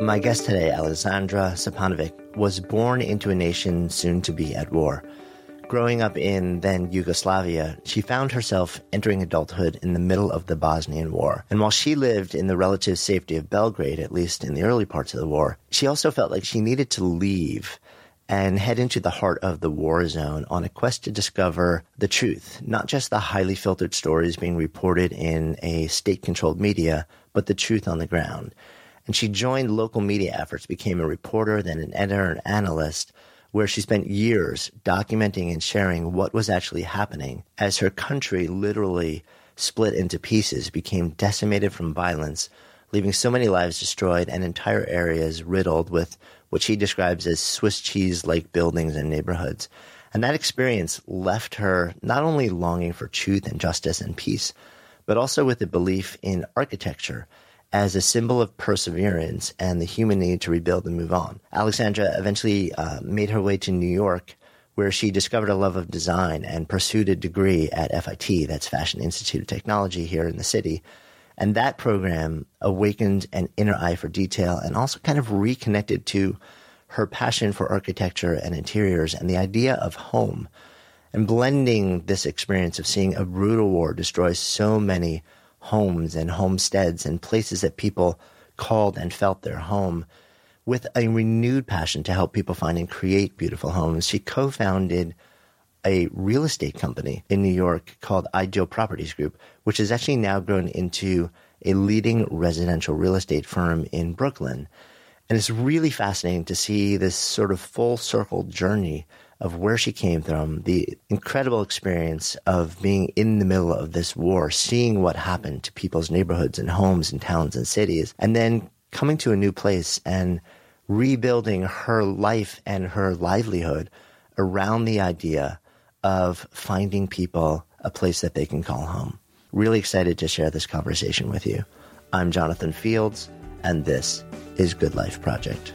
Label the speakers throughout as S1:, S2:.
S1: My guest today, Alexandra Scepanovic, was born into a nation soon to be at war. Growing up in then Yugoslavia, she found herself entering adulthood in the middle of the Bosnian War. And while she lived in the relative safety of Belgrade, at least in the early parts of the war, she also felt like she needed to leave and head into the heart of the war zone on a quest to discover the truth, not just the highly filtered stories being reported in a state controlled media, but the truth on the ground. And she joined local media efforts, became a reporter, then an editor and analyst, where she spent years documenting and sharing what was actually happening as her country literally split into pieces, became decimated from violence, leaving so many lives destroyed and entire areas riddled with what she describes as Swiss cheese like buildings and neighborhoods. And that experience left her not only longing for truth and justice and peace, but also with a belief in architecture as a symbol of perseverance and the human need to rebuild and move on. Alexandra eventually uh, made her way to New York, where she discovered a love of design and pursued a degree at FIT, that's Fashion Institute of Technology here in the city. And that program awakened an inner eye for detail and also kind of reconnected to her passion for architecture and interiors and the idea of home and blending this experience of seeing a brutal war destroy so many homes and homesteads and places that people called and felt their home with a renewed passion to help people find and create beautiful homes. She co-founded a real estate company in New York called Ideal Properties Group, which has actually now grown into a leading residential real estate firm in Brooklyn. And it's really fascinating to see this sort of full circle journey of where she came from, the incredible experience of being in the middle of this war, seeing what happened to people's neighborhoods and homes and towns and cities, and then coming to a new place and rebuilding her life and her livelihood around the idea of finding people a place that they can call home. Really excited to share this conversation with you. I'm Jonathan Fields, and this is Good Life Project.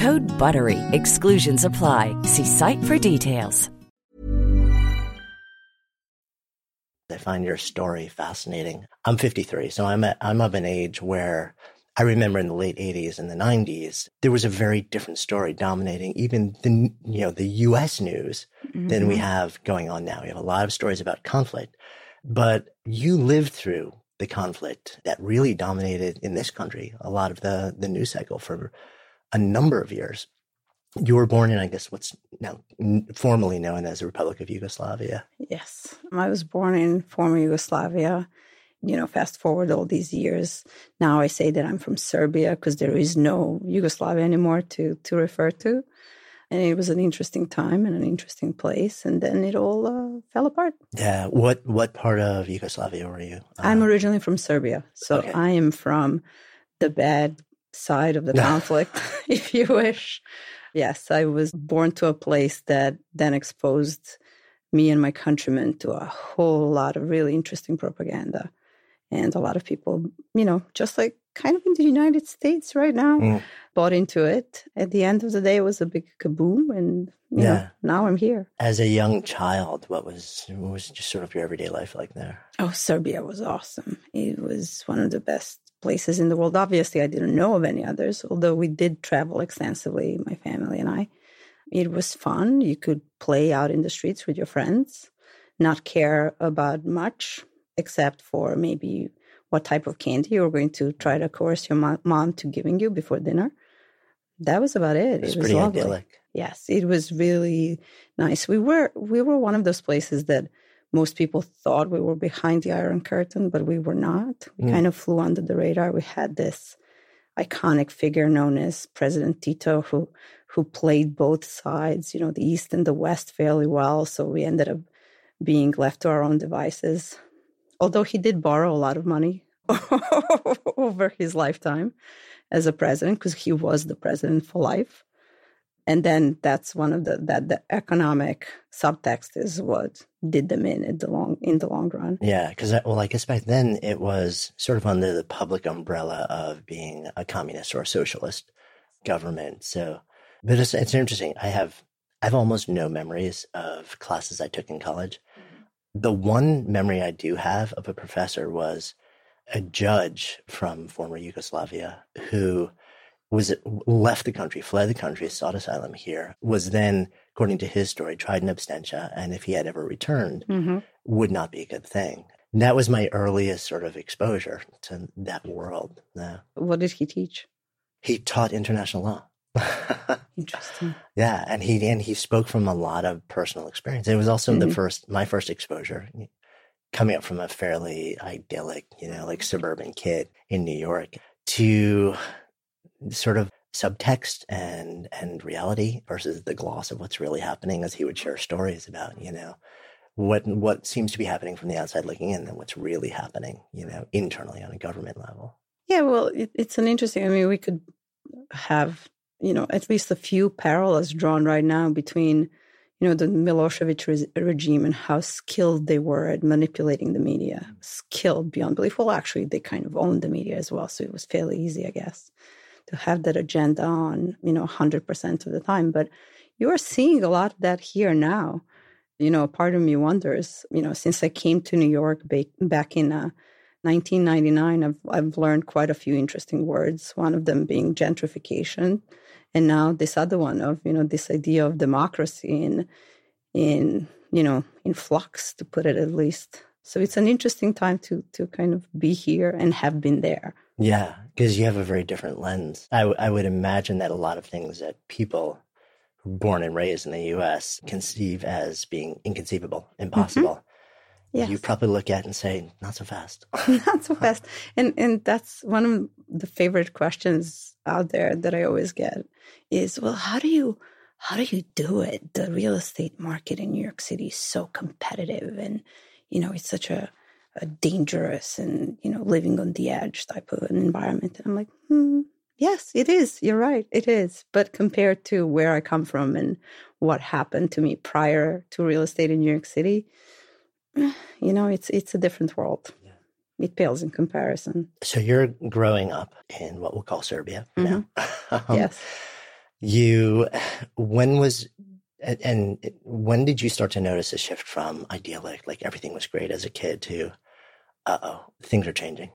S2: Code BUTTERY. Exclusions apply. See site for details.
S1: I find your story fascinating. I'm 53, so I'm at, I'm of an age where I remember in the late 80s and the 90s, there was a very different story dominating even the you know the US news mm-hmm. than we mm-hmm. have going on now. We have a lot of stories about conflict, but you lived through the conflict that really dominated in this country a lot of the the news cycle for a number of years you were born in, I guess, what's now formally known as the Republic of Yugoslavia.
S3: Yes, I was born in former Yugoslavia. You know, fast forward all these years, now I say that I'm from Serbia because there is no Yugoslavia anymore to to refer to. And it was an interesting time and an interesting place, and then it all uh, fell apart.
S1: Yeah, what what part of Yugoslavia were you?
S3: Uh, I'm originally from Serbia, so okay. I am from the bad side of the conflict, if you wish. Yes, I was born to a place that then exposed me and my countrymen to a whole lot of really interesting propaganda. And a lot of people, you know, just like kind of in the United States right now, mm. bought into it. At the end of the day, it was a big kaboom. And yeah. Know, now I'm here.
S1: As a young child, what was what was just sort of your everyday life like there?
S3: Oh, Serbia was awesome. It was one of the best places in the world. Obviously, I didn't know of any others, although we did travel extensively, my family and I. It was fun. You could play out in the streets with your friends, not care about much except for maybe what type of candy you were going to try to coerce your mom to giving you before dinner. That was about it.
S1: It was, it was pretty lovely. idyllic.
S3: Yes, it was really nice. We were we were one of those places that most people thought we were behind the Iron Curtain, but we were not. We mm. kind of flew under the radar. We had this iconic figure known as President Tito, who who played both sides, you know, the East and the West fairly well. So we ended up being left to our own devices. Although he did borrow a lot of money over his lifetime as a president, because he was the president for life. And then that's one of the that the economic subtext is what did them in in the long in the long run.
S1: Yeah, because well, I guess back then it was sort of under the public umbrella of being a communist or a socialist government. So but it's, it's interesting. I have I have almost no memories of classes I took in college. Mm-hmm. The one memory I do have of a professor was a judge from former Yugoslavia who was left the country, fled the country, sought asylum here, was then, according to his story, tried in absentia, and if he had ever returned, mm-hmm. would not be a good thing. And that was my earliest sort of exposure to that world. Yeah.
S3: What did he teach?
S1: He taught international law.
S3: Interesting.
S1: Yeah, and he and he spoke from a lot of personal experience. It was also mm-hmm. the first my first exposure coming up from a fairly idyllic, you know, like suburban kid in New York to sort of subtext and and reality versus the gloss of what's really happening as he would share stories about, you know, what what seems to be happening from the outside looking in and what's really happening, you know, internally on a government level.
S3: Yeah, well, it, it's an interesting. I mean, we could have you know, at least a few parallels drawn right now between, you know, the Milosevic re- regime and how skilled they were at manipulating the media, mm. skilled beyond belief. Well, actually, they kind of owned the media as well, so it was fairly easy, I guess, to have that agenda on, you know, hundred percent of the time. But you are seeing a lot of that here now. You know, part of me wonders, you know, since I came to New York back in. Uh, 1999, I've, I've learned quite a few interesting words, one of them being gentrification, and now this other one of you know this idea of democracy in in you know in flux to put it at least so it's an interesting time to to kind of be here and have been there
S1: yeah because you have a very different lens I, w- I would imagine that a lot of things that people born and raised in the us conceive as being inconceivable impossible mm-hmm. Yes. you probably look at and say, not so fast.
S3: not so fast. And and that's one of the favorite questions out there that I always get is, well, how do you how do you do it? The real estate market in New York City is so competitive and you know, it's such a, a dangerous and, you know, living on the edge type of an environment. And I'm like, hmm, yes, it is. You're right. It is. But compared to where I come from and what happened to me prior to real estate in New York City, you know, it's it's a different world. Yeah. It pales in comparison.
S1: So you're growing up in what we'll call Serbia mm-hmm. now.
S3: um, yes.
S1: You, when was and when did you start to notice a shift from idyllic, like everything was great as a kid, to uh oh, things are changing?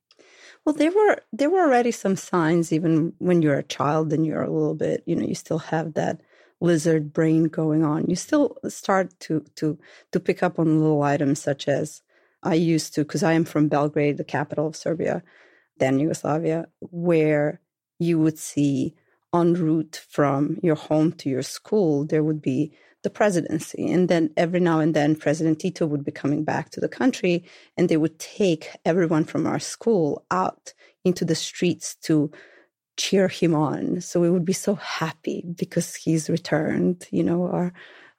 S3: Well, there were there were already some signs even when you're a child and you're a little bit, you know, you still have that lizard brain going on. You still start to to to pick up on little items such as I used to because I am from Belgrade, the capital of Serbia, then Yugoslavia, where you would see en route from your home to your school, there would be the presidency. And then every now and then, President Tito would be coming back to the country, and they would take everyone from our school out into the streets to cheer him on. So we would be so happy because he's returned, you know, our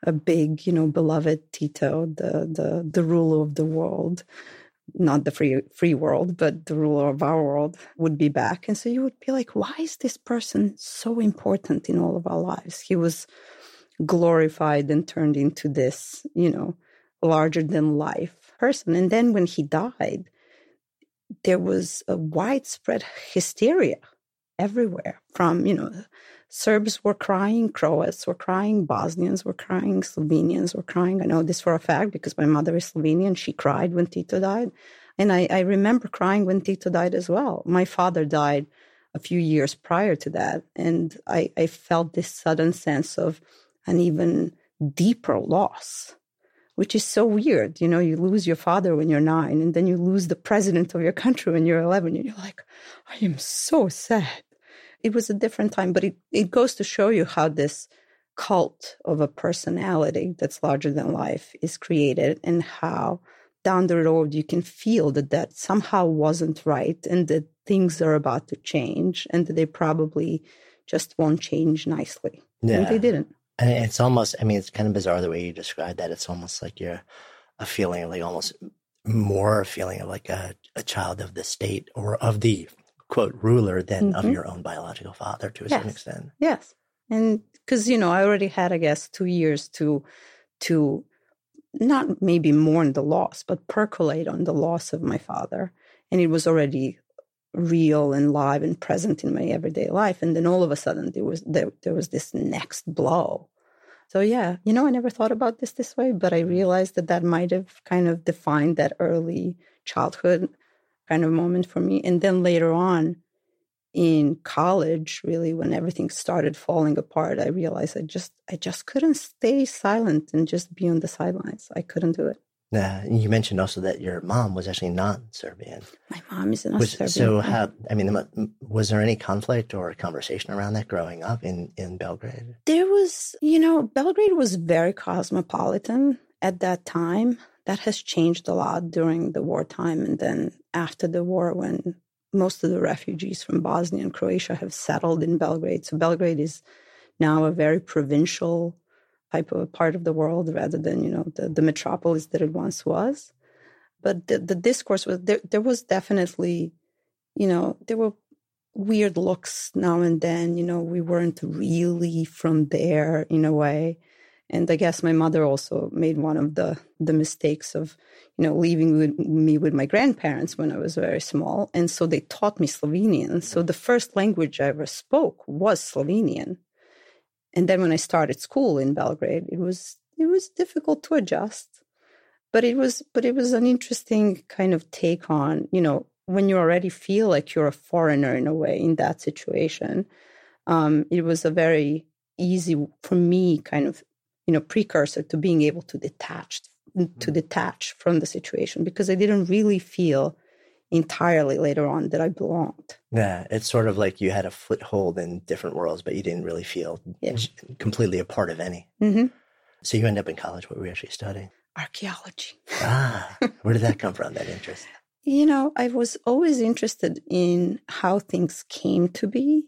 S3: a big, you know, beloved Tito, the the the ruler of the world, not the free free world, but the ruler of our world would be back. And so you would be like, why is this person so important in all of our lives? He was glorified and turned into this, you know, larger than life person. And then when he died, there was a widespread hysteria everywhere from, you know, Serbs were crying, Croats were crying, Bosnians were crying, Slovenians were crying. I know this for a fact because my mother is Slovenian. She cried when Tito died. And I, I remember crying when Tito died as well. My father died a few years prior to that. And I, I felt this sudden sense of an even deeper loss, which is so weird. You know, you lose your father when you're nine, and then you lose the president of your country when you're 11, and you're like, I am so sad. It was a different time, but it, it goes to show you how this cult of a personality that's larger than life is created and how down the road you can feel that that somehow wasn't right and that things are about to change and that they probably just won't change nicely. Yeah. And they didn't.
S1: And it's almost, I mean, it's kind of bizarre the way you describe that. It's almost like you're a feeling like almost more a feeling of like a, a child of the state or of the quote ruler than mm-hmm. of your own biological father to a
S3: yes.
S1: certain extent.
S3: Yes. And because, you know, I already had, I guess, two years to, to not maybe mourn the loss, but percolate on the loss of my father. And it was already real and live and present in my everyday life. And then all of a sudden there was there, there was this next blow. So yeah, you know, I never thought about this this way, but I realized that that might have kind of defined that early childhood kind of moment for me. And then later on in college, really when everything started falling apart, I realized I just I just couldn't stay silent and just be on the sidelines. I couldn't do it.
S1: Yeah, you mentioned also that your mom was actually non-Serbian.
S3: My mom is not Serbian.
S1: So, how? I mean, was there any conflict or conversation around that growing up in in Belgrade?
S3: There was, you know, Belgrade was very cosmopolitan at that time. That has changed a lot during the wartime, and then after the war, when most of the refugees from Bosnia and Croatia have settled in Belgrade. So Belgrade is now a very provincial type of a part of the world rather than you know the, the metropolis that it once was but the, the discourse was there there was definitely you know there were weird looks now and then you know we weren't really from there in a way and i guess my mother also made one of the the mistakes of you know leaving with me with my grandparents when i was very small. And so they taught me slovenian. So the first language i ever spoke was slovenian. And then when I started school in Belgrade, it was it was difficult to adjust, but it was but it was an interesting kind of take on you know when you already feel like you're a foreigner in a way in that situation. Um, it was a very easy for me kind of you know precursor to being able to detach to mm-hmm. detach from the situation because I didn't really feel entirely later on that I belonged.
S1: Yeah, it's sort of like you had a foothold in different worlds, but you didn't really feel yeah. completely a part of any. Mm-hmm. So you end up in college. What were you actually studying?
S3: Archaeology.
S1: ah, where did that come from? That interest?
S3: You know, I was always interested in how things came to be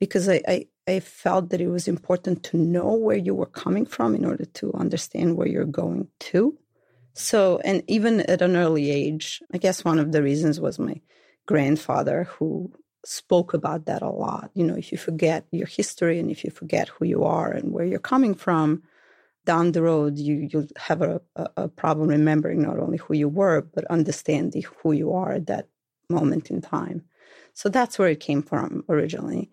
S3: because I, I, I felt that it was important to know where you were coming from in order to understand where you're going to. So, and even at an early age, I guess one of the reasons was my grandfather who spoke about that a lot. You know, if you forget your history and if you forget who you are and where you're coming from, down the road you you'll have a, a, problem remembering not only who you were but understanding who you are at that moment in time. So that's where it came from originally.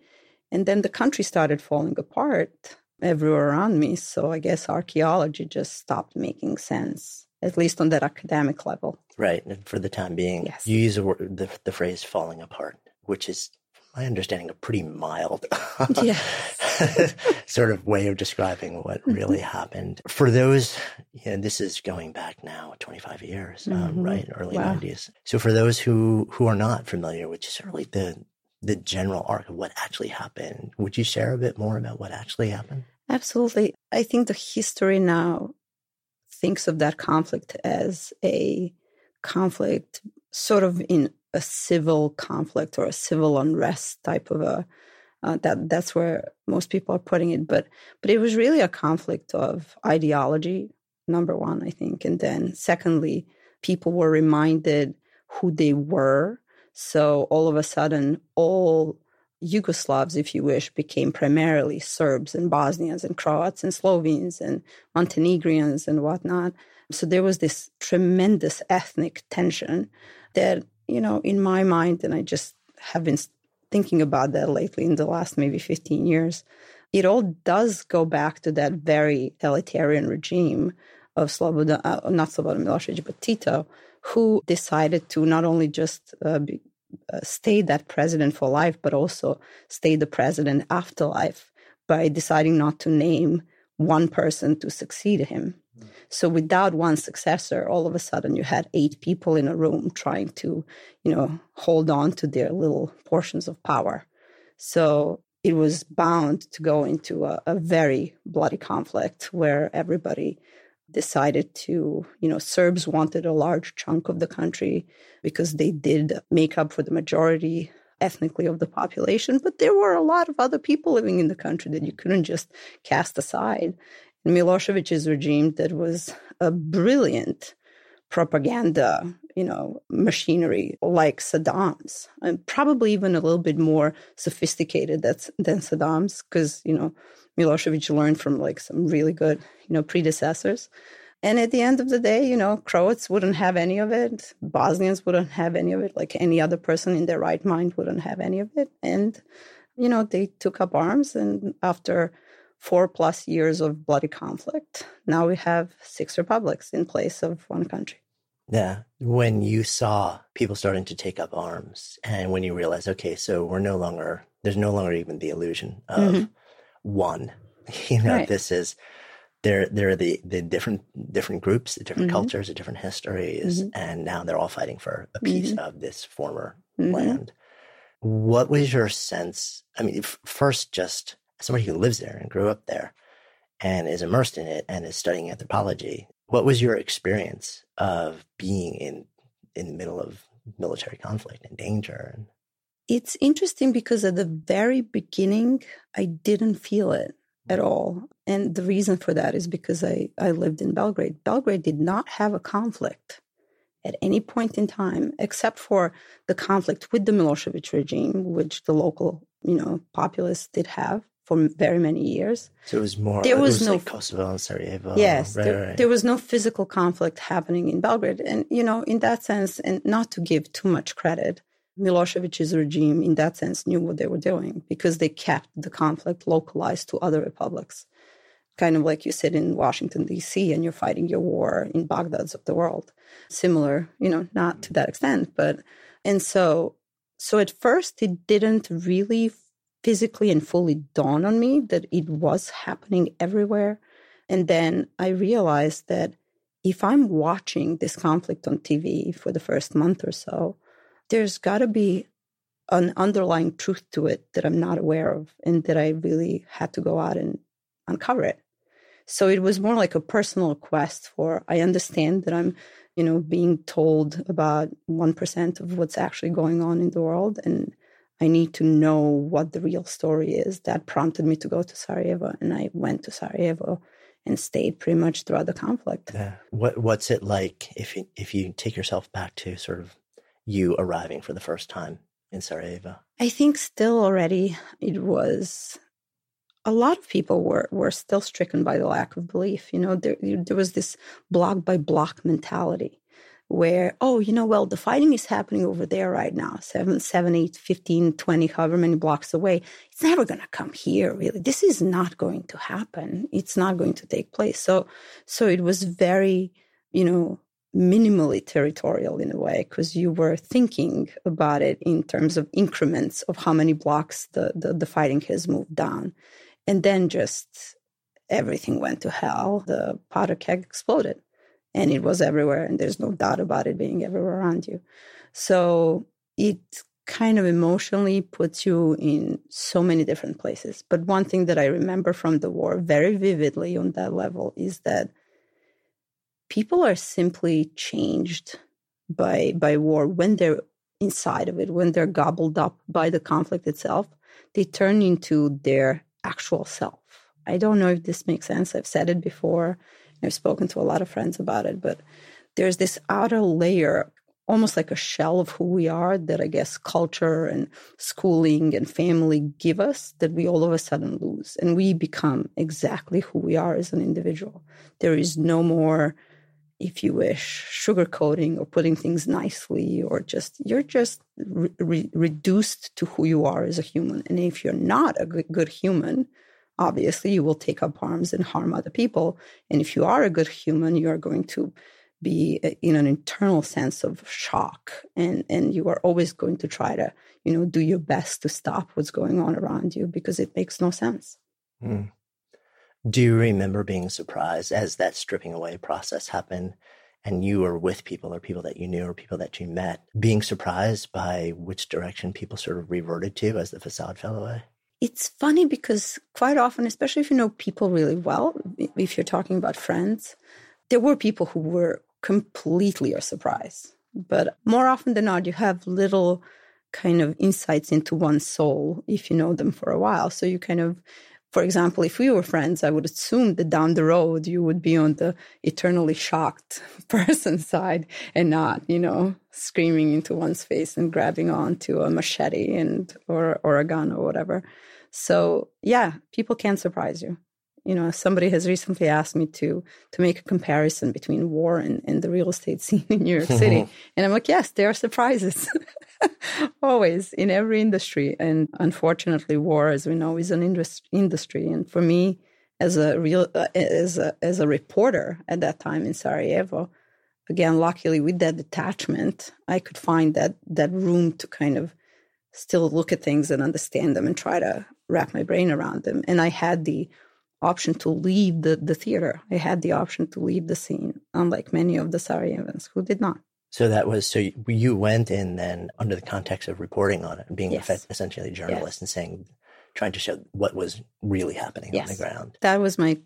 S3: And then the country started falling apart everywhere around me. So I guess archaeology just stopped making sense at least on that academic level.
S1: Right. And for the time being, yes. you use the, the, the phrase falling apart, which is my understanding a pretty mild sort of way of describing what really mm-hmm. happened. For those, yeah, this is going back now 25 years, um, mm-hmm. um, right? Early wow. 90s. So for those who, who are not familiar with certainly the, the general arc of what actually happened, would you share a bit more about what actually happened?
S3: Absolutely. I think the history now thinks of that conflict as a conflict sort of in a civil conflict or a civil unrest type of a uh, that that's where most people are putting it but but it was really a conflict of ideology number one i think and then secondly people were reminded who they were so all of a sudden all Yugoslavs, if you wish, became primarily Serbs and Bosnians and Croats and Slovenes and Montenegrins and whatnot. So there was this tremendous ethnic tension that, you know, in my mind, and I just have been thinking about that lately in the last maybe 15 years, it all does go back to that very elitarian regime of Slobodan, uh, not Slobodan Milosevic, but Tito, who decided to not only just uh, be, uh, stay that president for life, but also stay the president after life by deciding not to name one person to succeed him. Mm. So without one successor, all of a sudden you had eight people in a room trying to, you know, hold on to their little portions of power. So it was bound to go into a, a very bloody conflict where everybody decided to, you know, Serbs wanted a large chunk of the country because they did make up for the majority ethnically of the population, but there were a lot of other people living in the country that you couldn't just cast aside. Milosevic's regime that was a brilliant propaganda, you know, machinery like Saddam's, and probably even a little bit more sophisticated that's, than Saddam's, because you know Milosevic learned from like some really good, you know, predecessors. And at the end of the day, you know, Croats wouldn't have any of it. Bosnians wouldn't have any of it. Like any other person in their right mind wouldn't have any of it. And, you know, they took up arms. And after four plus years of bloody conflict, now we have six republics in place of one country.
S1: Yeah. When you saw people starting to take up arms and when you realize, okay, so we're no longer, there's no longer even the illusion of mm-hmm. One. You know, right. this is, there there are the the different different groups, the different mm-hmm. cultures, the different histories, mm-hmm. and now they're all fighting for a piece mm-hmm. of this former mm-hmm. land. What was your sense? I mean, first, just somebody who lives there and grew up there, and is immersed in it and is studying anthropology. What was your experience of being in in the middle of military conflict and danger?
S3: It's interesting because at the very beginning, I didn't feel it at mm. all. And the reason for that is because I, I lived in Belgrade. Belgrade did not have a conflict at any point in time, except for the conflict with the Milosevic regime, which the local, you know, populace did have for very many years.
S1: So it was more. There was, was no like Kosovo and Sarajevo.
S3: Yes, right, there, right. there was no physical conflict happening in Belgrade, and you know, in that sense, and not to give too much credit, Milosevic's regime, in that sense, knew what they were doing because they kept the conflict localized to other republics. Kind of like you sit in Washington, D.C., and you're fighting your war in Baghdad's of the world. Similar, you know, not to that extent, but. And so, so at first, it didn't really physically and fully dawn on me that it was happening everywhere. And then I realized that if I'm watching this conflict on TV for the first month or so, there's got to be an underlying truth to it that I'm not aware of and that I really had to go out and uncover it. So it was more like a personal quest for I understand that I'm, you know, being told about 1% of what's actually going on in the world and I need to know what the real story is. That prompted me to go to Sarajevo and I went to Sarajevo and stayed pretty much throughout the conflict.
S1: Yeah. What what's it like if you, if you take yourself back to sort of you arriving for the first time in Sarajevo?
S3: I think still already it was a lot of people were were still stricken by the lack of belief. You know, there there was this block by block mentality where, oh, you know, well, the fighting is happening over there right now, seven, seven, eight, 15, 20, however many blocks away. It's never going to come here, really. This is not going to happen. It's not going to take place. So, so it was very, you know, minimally territorial in a way because you were thinking about it in terms of increments of how many blocks the, the, the, fighting has moved down. And then just everything went to hell. The powder keg exploded and it was everywhere. And there's no doubt about it being everywhere around you. So it kind of emotionally puts you in so many different places. But one thing that I remember from the war very vividly on that level is that people are simply changed by by war when they're inside of it when they're gobbled up by the conflict itself they turn into their actual self i don't know if this makes sense i've said it before i've spoken to a lot of friends about it but there's this outer layer almost like a shell of who we are that I guess culture and schooling and family give us that we all of a sudden lose. And we become exactly who we are as an individual. There is no more, if you wish, sugarcoating or putting things nicely or just, you're just re- reduced to who you are as a human. And if you're not a good, good human, obviously you will take up arms and harm other people. And if you are a good human, you are going to be uh, in an internal sense of shock and and you are always going to try to you know do your best to stop what's going on around you because it makes no sense mm.
S1: Do you remember being surprised as that stripping away process happened and you were with people or people that you knew or people that you met being surprised by which direction people sort of reverted to as the facade fell away
S3: it's funny because quite often especially if you know people really well if you're talking about friends there were people who were completely a surprise. But more often than not, you have little kind of insights into one's soul if you know them for a while. So you kind of, for example, if we were friends, I would assume that down the road you would be on the eternally shocked person side and not, you know, screaming into one's face and grabbing onto a machete and or or a gun or whatever. So yeah, people can surprise you you know somebody has recently asked me to to make a comparison between war and, and the real estate scene in new york city. And i'm like yes there are surprises. Always in every industry. And unfortunately war as we know is an indus- industry. And for me as a real uh, as a as a reporter at that time in sarajevo again luckily with that detachment i could find that that room to kind of still look at things and understand them and try to wrap my brain around them. And i had the option to leave the, the theater. I had the option to leave the scene, unlike many of the Sarajevans who did not.
S1: So that was so you went in then under the context of reporting on it and being yes. essentially a journalist yes. and saying, trying to show what was really happening yes. on the ground.
S3: That was my,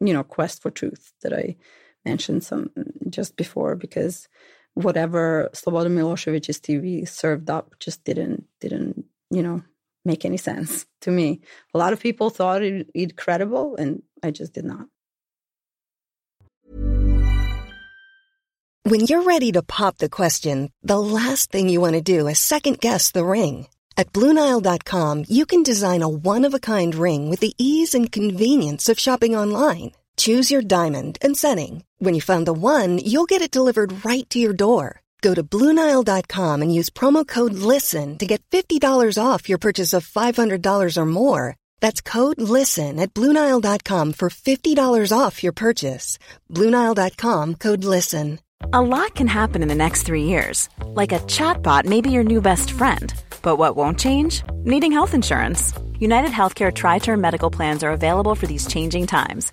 S3: you know, quest for truth that I mentioned some just before because whatever Slobodan Milosevic's TV served up just didn't didn't you know make any sense to me. A lot of people thought it, it credible, and I just did not.
S4: When you're ready to pop the question, the last thing you want to do is second guess the ring. At BlueNile.com, you can design a one of a kind ring with the ease and convenience of shopping online. Choose your diamond and setting. When you find the one, you'll get it delivered right to your door. Go to Bluenile.com and use promo code LISTEN to get $50 off your purchase of $500 or more. That's code LISTEN at Bluenile.com for $50 off your purchase. Bluenile.com code LISTEN.
S5: A lot can happen in the next three years. Like a chatbot may be your new best friend. But what won't change? Needing health insurance. United Healthcare Tri Term Medical Plans are available for these changing times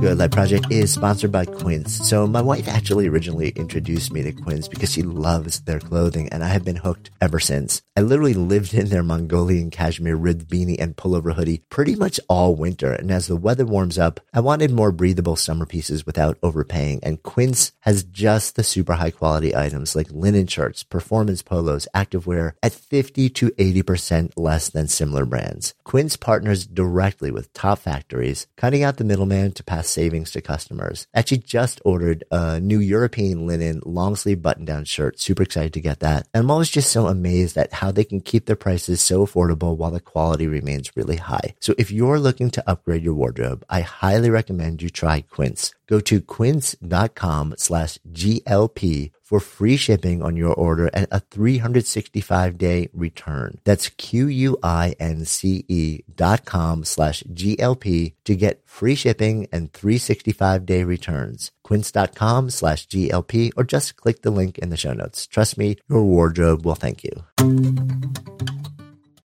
S1: Good Life Project is sponsored by Quince. So my wife actually originally introduced me to Quince because she loves their clothing and I have been hooked ever since. I literally lived in their Mongolian cashmere ribbed beanie and pullover hoodie pretty much all winter. And as the weather warms up, I wanted more breathable summer pieces without overpaying. And Quince has just the super high quality items like linen shirts, performance polos, activewear at 50 to 80% less than similar brands. Quince partners directly with top factories, cutting out the middleman to pass savings to customers. Actually just ordered a new European linen long sleeve button down shirt. Super excited to get that. And I'm always just so amazed at how how they can keep their prices so affordable while the quality remains really high. So if you're looking to upgrade your wardrobe, I highly recommend you try Quince. Go to quince.com slash GLP for free shipping on your order and a 365 day return. That's Q-U-I-N-C-E dot com slash GLP to get free shipping and 365 day returns. Quince.com slash GLP or just click the link in the show notes. Trust me, your wardrobe will thank you.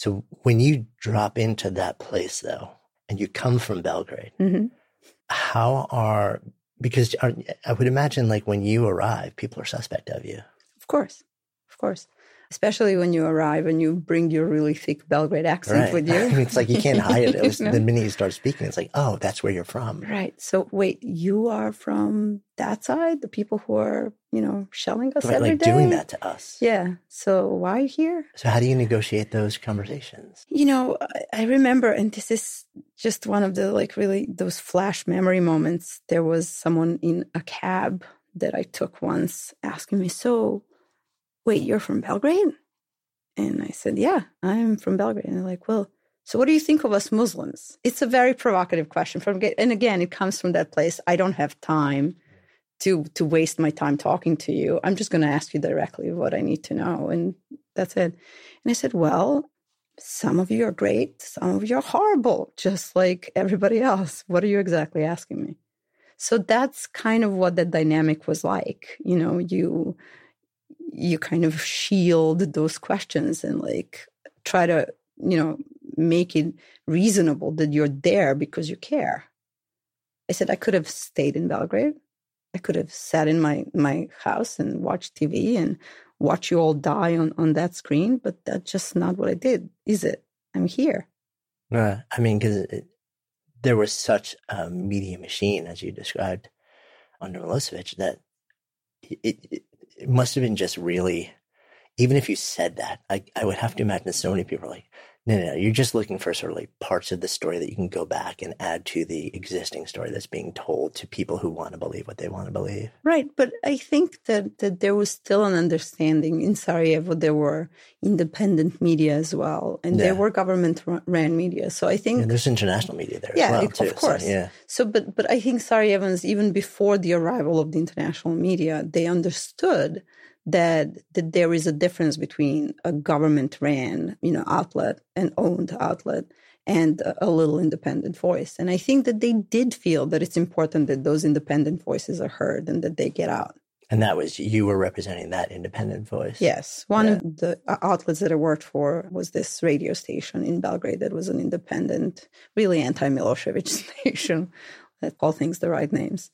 S1: So when you drop into that place though, and you come from Belgrade,
S3: hmm
S1: how are, because I would imagine like when you arrive, people are suspect of you.
S3: Of course, of course. Especially when you arrive and you bring your really thick Belgrade accent with you.
S1: it's like you can't hide it. It was-
S3: You?
S1: The minute you start speaking, it's like, oh, that's where you're from.
S3: Right. So wait, you are from that side, the people who are, you know, shelling us
S1: Right,
S3: every
S1: like
S3: day?
S1: doing that to us.
S3: Yeah. So why are you here?
S1: So how do you negotiate those conversations?
S3: You know, I remember, and this is just one of the like really those flash memory moments. There was someone in a cab that I took once asking me, So, wait, you're from Belgrade? And I said, Yeah, I'm from Belgrade. And they're like, Well, so what do you think of us Muslims? It's a very provocative question. From and again, it comes from that place. I don't have time to to waste my time talking to you. I'm just going to ask you directly what I need to know, and that's it. And I said, Well, some of you are great, some of you are horrible, just like everybody else. What are you exactly asking me? So that's kind of what that dynamic was like. You know, you you kind of shield those questions and like try to, you know, make it reasonable that you're there because you care. I said I could have stayed in Belgrade. I could have sat in my my house and watched TV and watch you all die on on that screen, but that's just not what I did, is it? I'm here.
S1: Uh, I mean, because there was such a media machine, as you described, under Milosevic, that it, it, it must have been just really, even if you said that, I, I would have to imagine so many people are like, no, no, no, you're just looking for sort of like parts of the story that you can go back and add to the existing story that's being told to people who want to believe what they want to believe.
S3: Right, but I think that, that there was still an understanding in Sarajevo. There were independent media as well, and
S1: Yeah.
S3: there were government ru- ran media. So I think
S1: And there's international media there
S3: Yeah,
S1: as well,
S3: of
S1: too. So,
S3: course.
S1: yeah.
S3: So, but but I think Sarajevans, even before the arrival of the international media, they understood that that there is a difference between a government ran, you know, outlet and owned outlet and a, a little independent voice. And I think that they did feel that it's important that those independent voices are heard and that they get out.
S1: And that was, you were representing that independent voice.
S3: Yes, one
S1: Yeah.
S3: of the uh, outlets that I worked for was this radio station in Belgrade that was an independent, really anti-Milosevic station that call things the right names.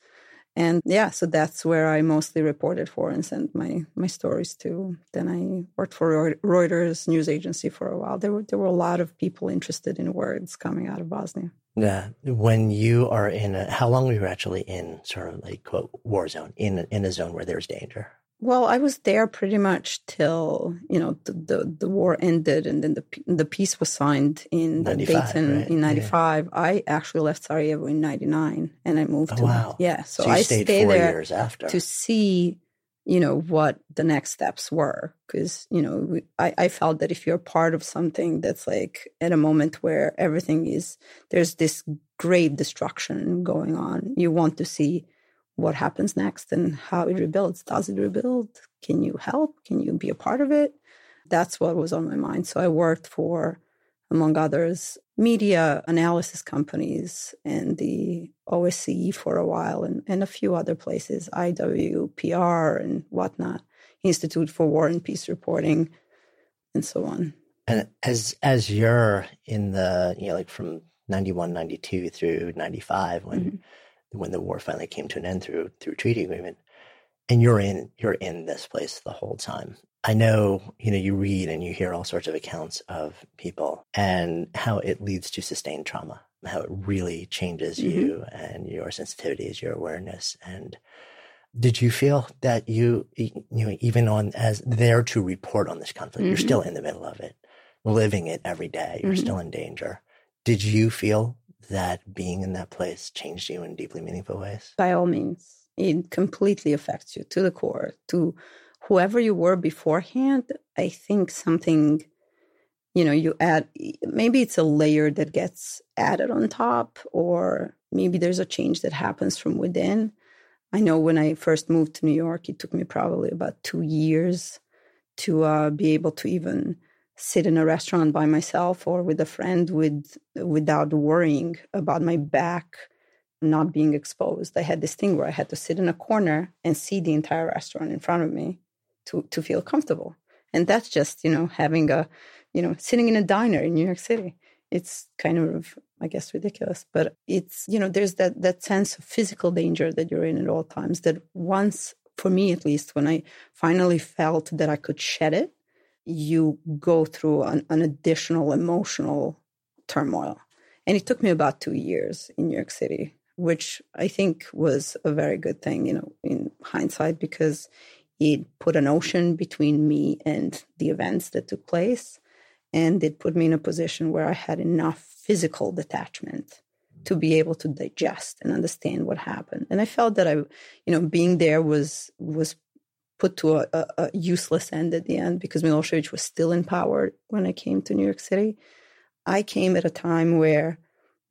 S3: And yeah, so that's where I mostly reported for and sent my my stories to. Then I worked for Reuters news agency for a while. There were there were a lot of people interested in words coming out of Bosnia.
S1: Yeah. When you are in a, how long were you actually in sort of like quote war zone in in a zone where there's danger?
S3: Well, I was there pretty much till you know the the, the war ended, and then the the peace was signed in the Dayton
S1: right?
S3: in
S1: Yeah.
S3: '95. I actually left Sarajevo in '99, and I moved
S1: Oh,
S3: to
S1: wow.
S3: yeah. So,
S1: you
S3: I
S1: stayed
S3: stayed there
S1: years after.
S3: to see you know what the next steps were because you know I, I felt that if you're part of something that's like at a moment where everything is there's this grave destruction going on you want to see what happens next and how it rebuilds. Does it rebuild? Can you help? Can you be a part of it? That's what was on my mind. So i worked for among others media analysis companies and the OSCE for a while and, and a few other places, IWPR and whatnot, Institute for War and Peace Reporting, and so on.
S1: and as as you're in the you know like from 91 92 through 95 when
S3: Mhm.
S1: When the war finally came to an end through through treaty agreement. And you're in you're in this place the whole time. I know, you know, you read and you hear all sorts of accounts of people and how it leads to sustained trauma, how it really changes mm-hmm. you and your sensitivities, your awareness. And did you feel that you, you know, even on as there to report on this conflict, mm-hmm. you're still in the middle of it, living it every day, you're mm-hmm. still in danger. Did you feel that being in that place changed you in deeply meaningful ways?
S3: By all means. It completely affects you to the core, to whoever you were beforehand, I think something, you know, you add, maybe it's a layer that gets added on top, or maybe there's a change that happens from within. I know when I first moved to New York, it took me probably about two years to uh, be able to even sit in a restaurant by myself or with a friend with without worrying about my back not being exposed. I had this thing where I had to sit in a corner and see the entire restaurant in front of me to to feel comfortable. And that's just, you know, having a, you know, sitting in a diner in New York City. It's kind of, I guess, ridiculous, but it's, you know, there's that that sense of physical danger that you're in at all times. That once, for me at least, when I finally felt that I could shed it, you go through an, an additional emotional turmoil. And it took me about two years in New York City, which I think was a very good thing, you know, in hindsight, because it put an ocean between me and the events that took place. And it put me in a position where I had enough physical detachment to be able to digest and understand what happened. And I felt that I, you know, being there was was put to a, a, a useless end at the end because Milosevic was still in power when I came to New York City. I came at a time where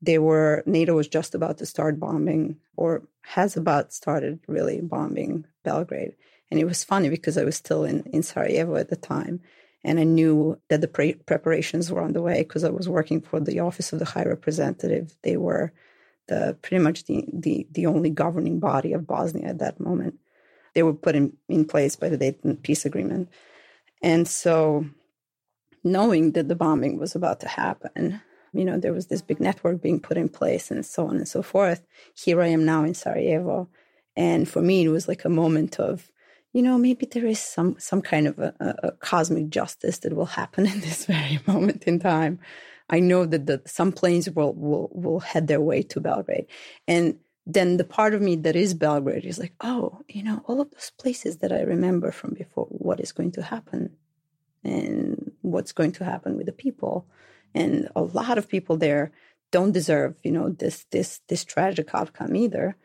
S3: they were NATO was just about to start bombing or has about started really bombing Belgrade. And it was funny because I was still in, in Sarajevo at the time. And I knew that the pre- preparations were on the way because I was working for the Office of the High Representative. They were the pretty much the, the, the only governing body of Bosnia at that moment. They were put in, in place by the Dayton Peace Agreement. And so, knowing that the bombing was about to happen, you know, there was this big network being put in place and so on and so forth. Here I am now in Sarajevo. And for me, it was like a moment of you know, maybe there is some some kind of a, a, cosmic justice that will happen in this very moment in time. I know that the, some planes will, will will head their way to Belgrade, and then the part of me that is Belgrade is like, oh, you know, all of those places that I remember from before. What is going to happen, and what's going to happen with the people, and a lot of people there don't deserve, you know, this this this tragic outcome either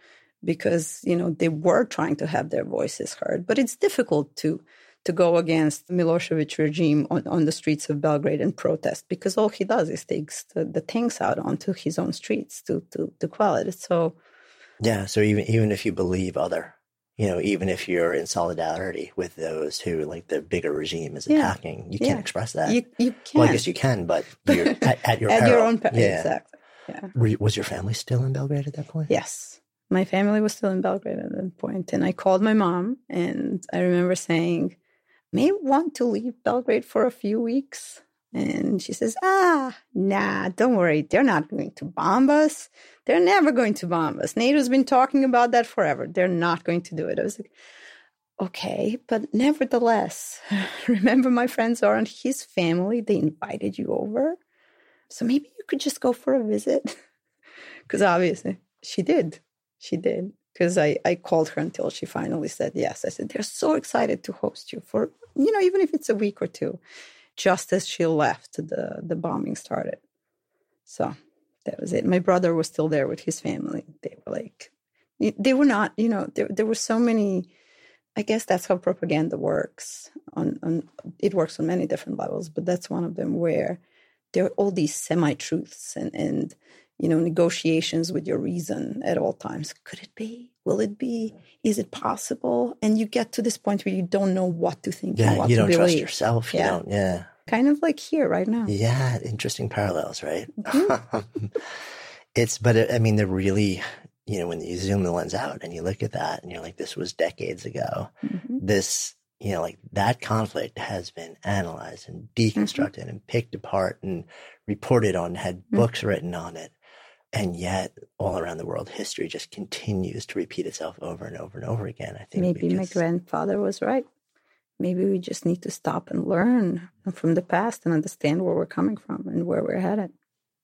S3: because you know they were trying to have their voices heard but it's difficult to to go against Milosevic regime on, on the streets of Belgrade and protest because all he does is takes the, the tanks out onto his own streets to to to quell it so
S1: yeah so even even if you believe other you know even if you're in solidarity with those who like the bigger regime is attacking yeah. you can't express that
S3: you, you
S1: can well i guess you can but you're at, at your
S3: at
S1: peril.
S3: your own peril yeah. exactly yeah.
S1: was your family still in Belgrade at that point?
S3: Yes my family was still in Belgrade at that point, and I called my mom, and I remember saying, "May want to leave Belgrade for a few weeks." And she says, "Ah, nah, don't worry. They're not going to bomb us. They're never going to bomb us. NATO's been talking about that forever. They're not going to do it." I was like, "Okay, but nevertheless, remember my friend Zoran, his family, they invited you over, so maybe you could just go for a visit." Because obviously she did she did because I, I called her until she finally said yes. I said, they're so excited to host you for, you know, even if it's a week or two, just as she left, the, the bombing started. So that was it. My brother was still there with his family. They were like, they were not, you know, there, there were so many, I guess that's how propaganda works. On, on It works on many different levels, but that's one of them where there are all these semi truths and, and you know, negotiations with your reason at all times. Could it be? Will it be? Is it possible? And you get to this point where you don't know what to think.
S1: Yeah,
S3: you
S1: don't
S3: trust
S1: yourself. You yeah. Yeah.
S3: Kind of like here right now.
S1: Yeah, interesting parallels, right? Mm-hmm. it's, but it, I mean, they're really, you know, when you zoom the lens out and you look at that and you're like, this was decades ago. Mm-hmm. This, you know, like that conflict has been analyzed and mm-hmm. deconstructed and picked apart and reported on, had mm-hmm. books written on it And yet, all around the world, history just continues to repeat itself over and over and over again. I think
S3: maybe my grandfather was right. Maybe we just need to stop and learn from the past and understand where we're coming from and where we're headed.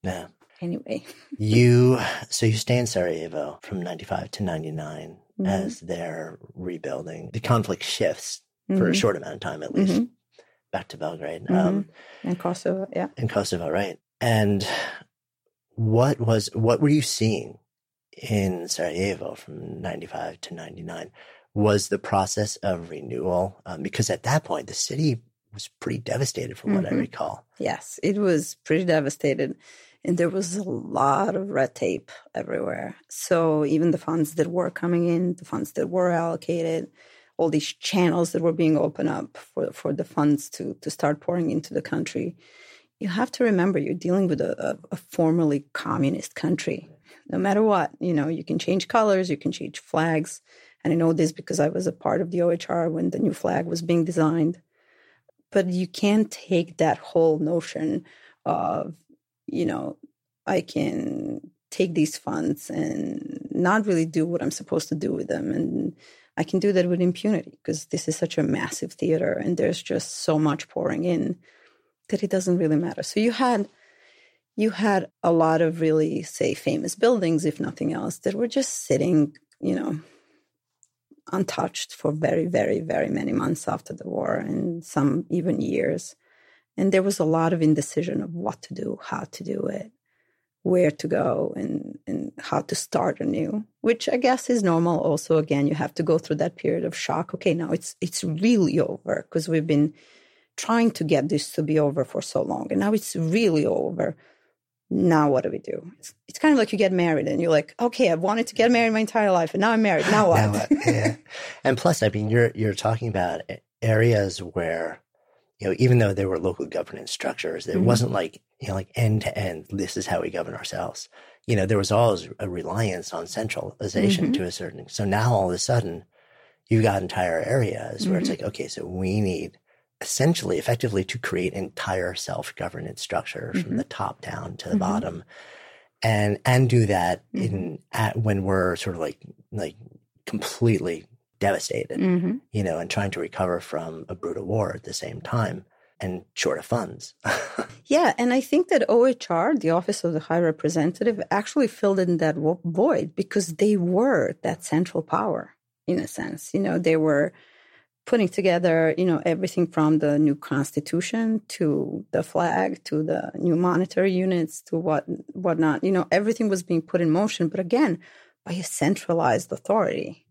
S1: Yeah.
S3: Anyway,
S1: you so you stay in Sarajevo from ninety five to ninety nine mm mm-hmm. as they're rebuilding. The conflict shifts mm-hmm. for a mm-hmm. short amount of time, at least, mm-hmm. back to Belgrade
S3: mm-hmm. um, and Kosovo. Yeah,
S1: in Kosovo, right? And what was what were you seeing in Sarajevo from 95 to 99 was the process of renewal um, because at that point the city was pretty devastated from what mm-hmm. I recall.
S3: Yes, it was pretty devastated and there was a lot of red tape everywhere. So even the funds that were coming in, the funds that were allocated, all these channels that were being opened up for for the funds to to start pouring into the country you have to remember you're dealing with a, a, formerly communist country. No matter what, you know, you can change colors, you can change flags. And I know this because I was a part of the OHR when the new flag was being designed. But you can't take that whole notion of, you know, I can take these funds and not really do what I'm supposed to do with them. And I can do that with impunity because this is such a massive theater and there's just so much pouring in that it doesn't really matter. So you had you had a lot of really say famous buildings if nothing else that were just sitting, you know, untouched for very very very many months after the war and some even years. And there was a lot of indecision of what to do, how to do it, where to go and and how to start anew, which I guess is normal also again you have to go through that period of shock. Okay, now it's it's really over because we've been trying to get this to be over for so long and now it's really over now what do we do it's, it's kind of like you get married and you're like okay i've wanted to get married my entire life and now i'm married now what, now what?
S1: yeah. and plus i mean you're you're talking about areas where you know even though there were local governance structures it mm-hmm. wasn't like you know like end to end this is how we govern ourselves you know there was always a reliance on centralization mm-hmm. to a certain so now all of a sudden you've got entire areas mm-hmm. where it's mm-hmm. like okay so we need essentially effectively to create entire self-governance structure mm-hmm. from the top down to the mm-hmm. bottom and and do that mm-hmm. in at when we're sort of like like completely devastated mm-hmm. you know and trying to recover from a brutal war at the same time and short of funds
S3: yeah and i think that ohr the office of the high representative actually filled in that void because they were that central power in a sense you know they were putting together, you know, everything from the new constitution to the flag to the new monetary units to what whatnot. You know, everything was being put in motion, but again, by a centralized authority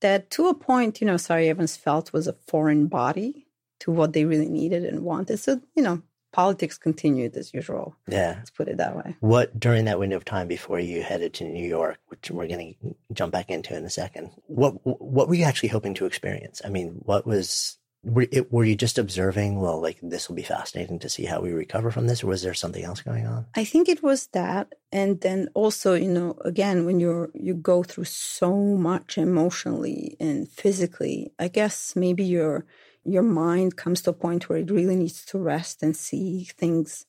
S3: that to a point, you know, Sarajevans felt was a foreign body to what they really needed and wanted. So, you know, politics continued as usual.
S1: Yeah.
S3: Let's put it that way.
S1: What, during that window of time before you headed to New York, which we're going to jump back into in a second, what, what were you actually hoping to experience? I mean, what was, were, it, were you just observing, well, like this will be fascinating to see how we recover from this, or was there something else going on?
S3: I think it was that. And then also, you know, again, when you're, you go through so much emotionally and physically, I guess maybe you're, your mind comes to a point where it really needs to rest and see things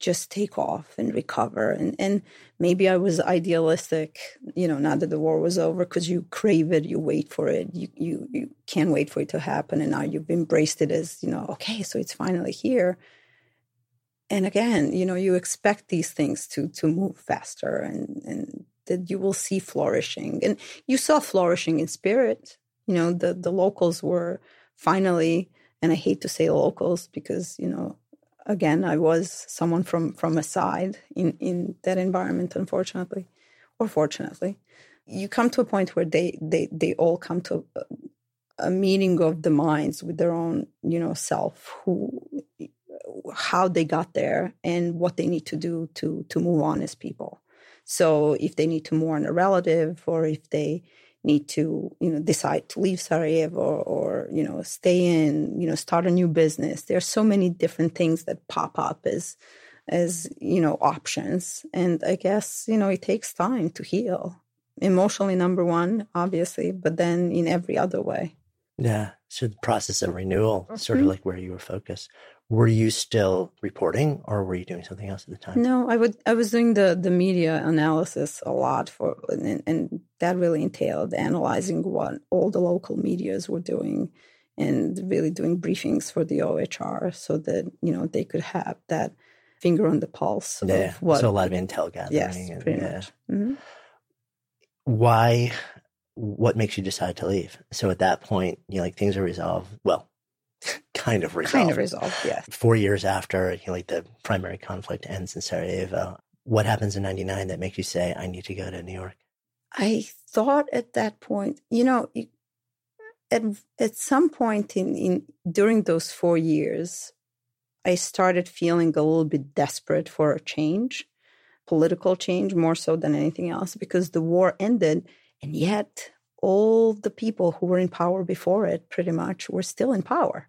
S3: just take off and recover. And and maybe I was idealistic, you know, now that the war was over, because you crave it, you wait for it, you you you can't wait for it to happen, and now you've embraced it as you know, okay, so it's finally here. And again, you know, you expect these things to to move faster, and and that you will see flourishing, and you saw flourishing in spirit. You know, the the locals were finally, and I hate to say locals because, you know, again, I was someone from from a side in in that environment, unfortunately, or fortunately. You come to a point where they they they all come to a, a meeting of the minds with their own, you know, self, who how they got there and what they need to do to to move on as people. So if they need to mourn a relative or if they need to you know decide to leave Sarajevo or, or, you know stay in you know start a new business. There are so many different things that pop up as as you know options. And i guess you know it takes time to heal. Emotionally number one obviously but then in every other way.
S1: Yeah so the process of renewal mm-hmm. sort of like where you were focused Were you still reporting or were you doing something else at the time?
S3: No, I would. I was doing the the media analysis a lot for, and, and that really entailed analyzing what all the local medias were doing, and really doing briefings for the OHR so that you know they could have that finger on the pulse
S1: Yeah.
S3: of what.
S1: so a lot of intel gathering.
S3: yes,
S1: and-
S3: pretty
S1: yeah.
S3: much. Mhm.
S1: Why? What makes you decide to leave? So at that point, you know, like things are resolved. Well, kind of resolved.
S3: Kind of resolved. Yes.
S1: Four years after, you know, like the primary conflict ends in Sarajevo. What happens in '99 that makes you say, "I need to go to New York"?
S3: I thought at that point, you know, at at some point in, in during those four years, I started feeling a little bit desperate for a change, political change more so than anything else, because the war ended, and yet all the people who were in power before it pretty much were still in power.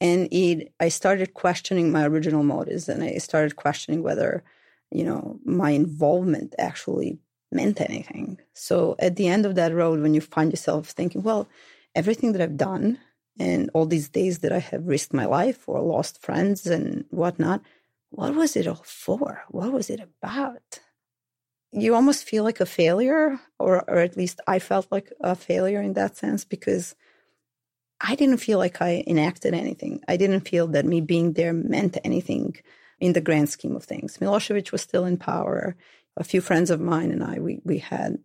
S3: And it I started questioning my original motives and I started questioning whether, you know, my involvement actually meant anything. So at the end of that road, when you find yourself thinking, well, everything that I've done and all these days that I have risked my life or lost friends and whatnot, what was it all for? What was it about? You almost feel like a failure, or, or at least I felt like a failure in that sense because I didn't feel like I enacted anything. I didn't feel that me being there meant anything in the grand scheme of things. Milosevic was still in power. A few friends of mine and I, we we had,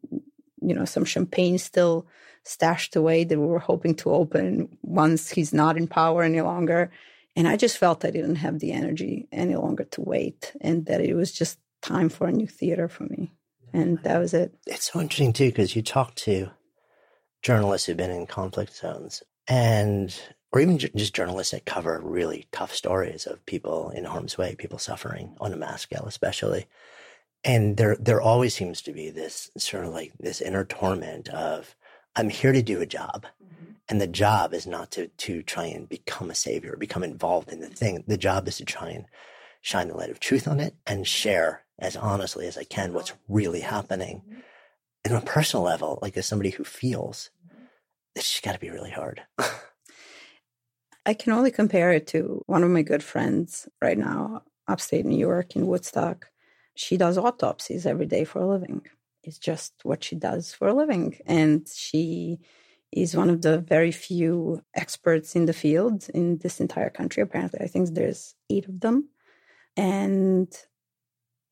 S3: you know, some champagne still stashed away that we were hoping to open once he's not in power any longer. And I just felt I didn't have the energy any longer to wait, and that it was just time for a new theater for me. And that was it.
S1: It's so interesting too because you talk to journalists who've been in conflict zones, and or even ju- just journalists that cover really tough stories of people in harm's way, people suffering on a mass scale, especially. And there, there always seems to be this sort of like this inner torment of, I'm here to do a job. Mm-hmm. And the job is not to, to try and become a savior, become involved in the thing. The job is to try and shine the light of truth on it and share as honestly as I can what's really happening. And on a personal level, like as somebody who feels, it's just got to be really hard.
S3: I can only compare it to one of my good friends right now, upstate New York in Woodstock. She does autopsies every day for a living. It's just what she does for a living. And she is one of the very few experts in the field in this entire country. Apparently, I think there's eight of them. And,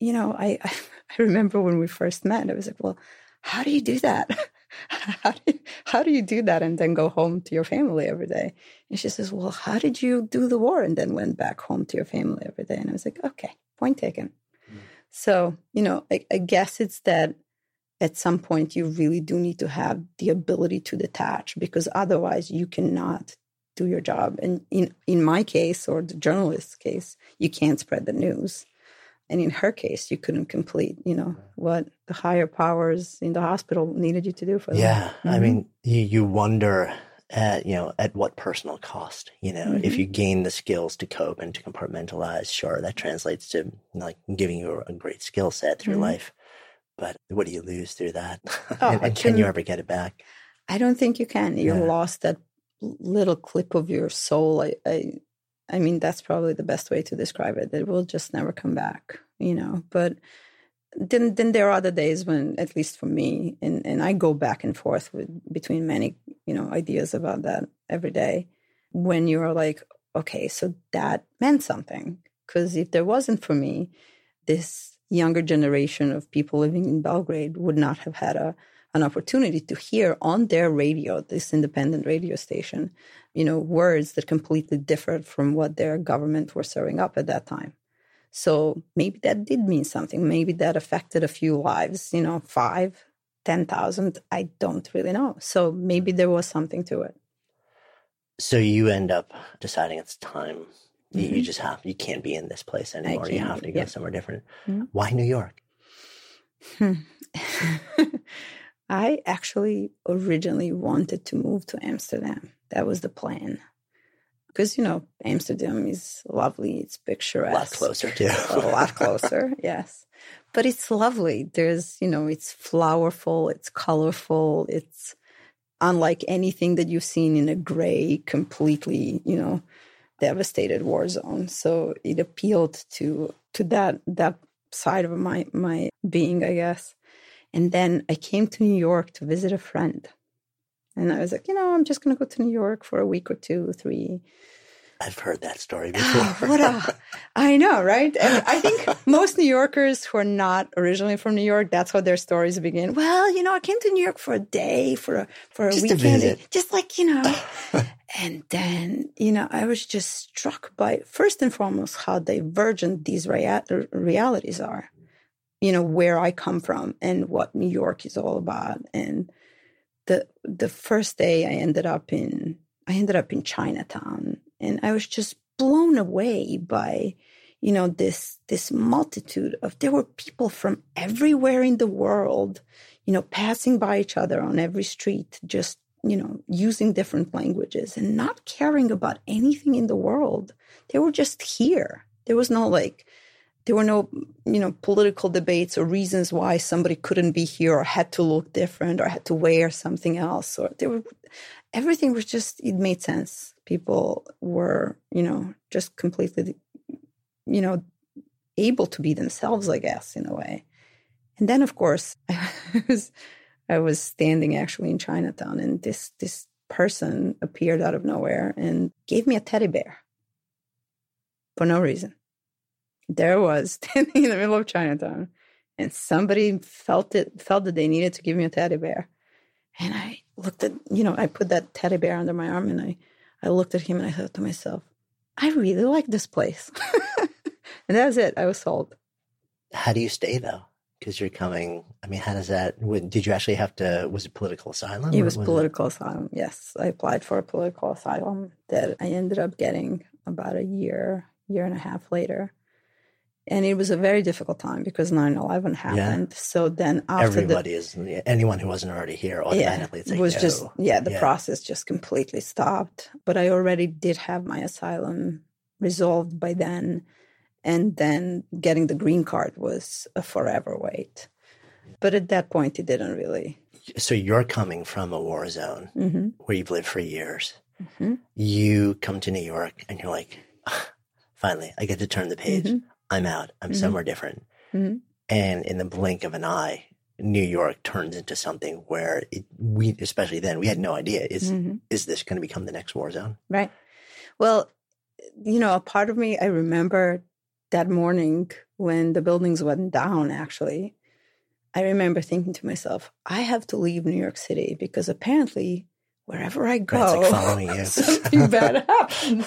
S3: you know, I, I remember when we first met, I was like, well, how do you do that? how, do you, how do you do that and then go home to your family every day? And she says, Well, how did you do the war and then went back home to your family every day? And I was like, Okay, point taken. Mm. So, you know, I, I guess it's that at some point you really do need to have the ability to detach because otherwise you cannot do your job. And in, in my case, or the journalist's case, you can't spread the news. And in her case, you couldn't complete, you know, what the higher powers in the hospital needed you to do for them.
S1: Yeah, I
S3: Mhm.
S1: mean, you, you wonder at you know at what personal cost. You know, if
S3: Mm-hmm.
S1: you gain the skills to cope and to compartmentalize, sure, that translates to like giving you a great skill set through
S3: Mhm.
S1: life. But what do you lose through that?
S3: Oh,
S1: and, and can you ever get it back?
S3: I don't think you can. You
S1: Yeah.
S3: lost that little clip of your soul. I, I, I mean, that's probably the best way to describe it. It will just never come back, you know. But then, then there are other days when, at least for me, and and I go back and forth with between many, you know, ideas about that every day. When you're like, okay, so that meant something. Because if there wasn't for me, this younger generation of people living in Belgrade would not have had a an opportunity to hear on their radio, this independent radio station, you know, words that completely differed from what their government were serving up at that time. So maybe that did mean something. Maybe that affected a few lives, you know, five, ten thousand. I don't really know. So maybe there was something to it.
S1: So you end up deciding it's time. You, you
S3: Mhm.
S1: just have you can't be in this place anymore. You have to go
S3: yeah.
S1: somewhere different.
S3: Mhm.
S1: Why New York?
S3: Hmm. I actually originally wanted to move to Amsterdam. That was the plan. Because, you know, Amsterdam is lovely, it's picturesque.
S1: A lot closer too.
S3: a lot closer, yes. But it's lovely. There's, you know, it's flowerful, it's colorful, it's unlike anything that you've seen in a gray, completely, you know, devastated war zone. So it appealed to to that that side of my my being, I guess. And then I came to New York to visit a friend. And I was like, you know, I'm just going to go to New York for a week or two, three.
S1: I've heard that story before.
S3: what a, I know, right? And I think most New Yorkers who are not originally from New York, that's how their stories begin. Well, you know, I came to New York for a day, for a for a
S1: Just
S3: weekend,
S1: visit.
S3: just like you know. and then, you know, I was just struck by first and foremost how divergent these rea- realities are. You know, where I come from and what New York is all about, and the the first day I ended up in I ended up in Chinatown and I was just blown away by you know this this multitude of there were people from everywhere in the world you know passing by each other on every street just you know using different languages and not caring about anything in the world. They were just here. There was no like there were no you know political debates or reasons why somebody couldn't be here or had to look different or had to wear something else or there were everything was just it made sense. People were you know just completely you know able to be themselves i guess in a way. And then of course i was i was standing actually in chinatown and this this person appeared out of nowhere and gave me a teddy bear. For no reason there I was standing in the middle of Chinatown, and somebody felt it felt that they needed to give me a teddy bear, and I looked at you know I put that teddy bear under my arm, and I I looked at him and I thought to myself, I really like this place, and that was it. I was sold.
S1: How do you stay though? Because you're coming. I mean, how does that? Did you actually have to? Was it political asylum?
S3: It
S1: or
S3: was political asylum. Yes, I applied for a political asylum that I ended up getting about a year, year and a half later. And it was a very difficult time because 9 11 happened. So then after the,
S1: Everybody is. Anyone who wasn't already here automatically.
S3: it was
S1: no.
S3: just yeah the
S1: Yeah.
S3: process just completely stopped but i already did have my asylum resolved by then and then getting the green card was a forever wait but at that point it didn't really
S1: So you're coming from a war zone
S3: hmm
S1: where you've lived for years.
S3: Mhm.
S1: You come to New York and you're like, "Ah, finally, I get to turn the page.
S3: Mhm.
S1: I'm out. I'm
S3: Mhm.
S1: somewhere different.
S3: Mhm.
S1: And in the blink of an eye, New York turns into something where it, we, especially then, we had no idea is
S3: Mhm.
S1: is this going to become the next war zone?
S3: right well you know a part of me i remember that morning when the buildings went down actually i remember thinking to myself i have to leave new york city because apparently wherever i go
S1: Right, like
S3: something bad happens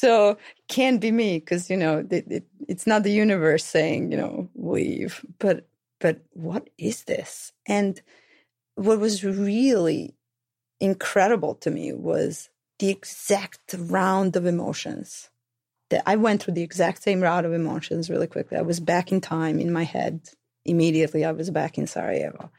S3: so can't be me because you know it, it, it's not the universe saying you know leave but but what is this and what was really incredible to me was the exact round of emotions that I went through the exact same round of emotions really quickly. I was back in time in my head immediately. I was back in Sarajevo.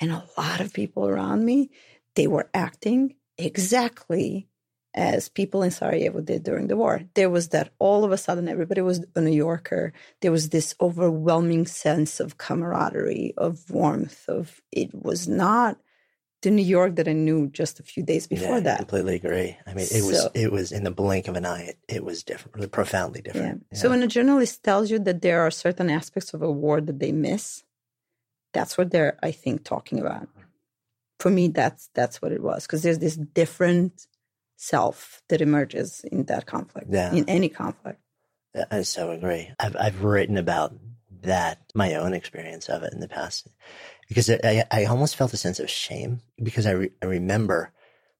S3: And a lot of people around me, they were acting exactly as people in Sarajevo did during the war. There was that all of a sudden everybody was a New Yorker. There was this overwhelming sense of camaraderie, of warmth, of it was not the New York that I knew just a few days before
S1: Yeah, I
S3: that.
S1: completely agree. I mean, it was it was in the blink of an eye. It, it was different, profoundly
S3: Yeah.
S1: different.
S3: So when a journalist tells you that there are certain aspects of a war that they miss, that's what they're, I think, talking about. For me, that's that's what it was because there's this different self that emerges in that conflict,
S1: Yeah.
S3: in any conflict.
S1: I so agree. I've I've written about that my own experience of it in the past because I I almost felt a sense of shame because I re, I remember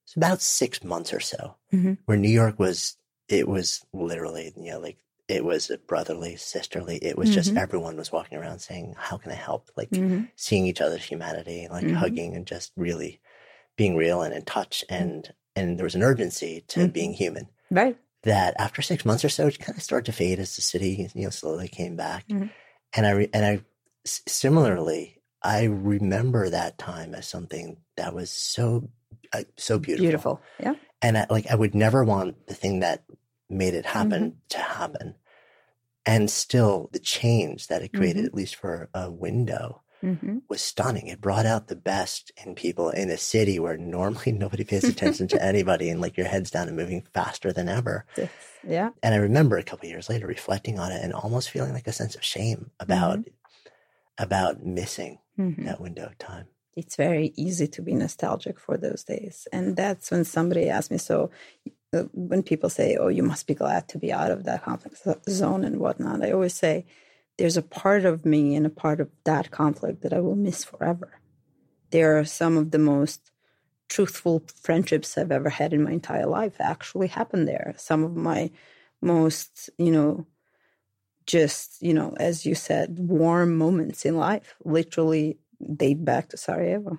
S1: it's about six months or so
S3: Mhm.
S1: where New York was it was literally you know like it was a brotherly sisterly it was just
S3: Mhm.
S1: everyone was walking around saying how can I help like
S3: Mhm.
S1: seeing each other's humanity like
S3: Mhm.
S1: hugging and just really being real and in touch and and there was an urgency to
S3: Mhm.
S1: being human
S3: Right.
S1: that after six months or so, it kind of started to fade as the city, you know, slowly came back.
S3: Mhm.
S1: And I, re- and I, similarly, I remember that time as something that was so, uh, so beautiful.
S3: Beautiful. Yeah.
S1: And I, like, I would never want the thing that made it happen
S3: Mm-hmm.
S1: to happen. And still the change that it created,
S3: Mhm.
S1: at least for a window, mm-hmm. was stunning. It brought out the best in people in a city where normally nobody pays attention to anybody and like your head's down and moving faster than ever.
S3: Yeah.
S1: And I remember a couple years later reflecting on it and almost feeling like a sense of shame about mm-hmm. about missing mm-hmm. that window of time.
S3: It's very easy to be nostalgic for those days. And that's when somebody asked me, so uh, when people say, oh, you must be glad to be out of that conflict zone and whatnot, I always say, there's a part of me and a part of that conflict that I will miss forever. There are some of the most truthful friendships I've ever had in my entire life actually happened there. Some of my most, you know, just, you know, as you said, warm moments in life literally date back to Sarajevo.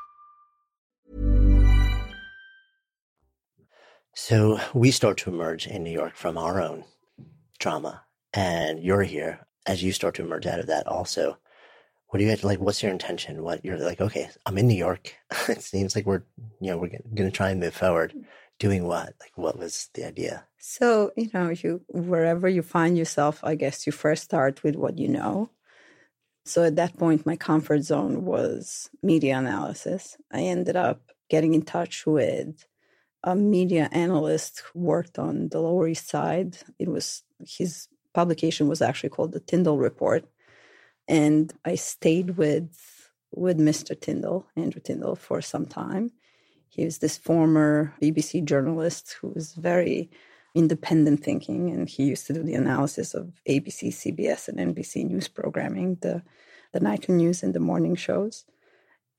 S1: So we start to emerge in New York from our own trauma, and you're here as you start to emerge out of that also. What do you have, like? What's your intention? What you're like? Okay, I'm in New York. it seems like we're you know we're going to try and move forward. Mm. Doing what? Like, what was the idea?
S3: So you know, you wherever you find yourself, I guess you first start with what you know. So at that point, my comfort zone was media analysis. I ended up getting in touch with a media analyst who worked on the Lower East Side. It was his publication was actually called the Tyndall Report, and I stayed with with Mr. Tyndall, Andrew Tyndall, for some time. He was this former BBC journalist who was very independent thinking, and he used to do the analysis of ABC, CBS, and NBC news programming, the the night news and the morning shows.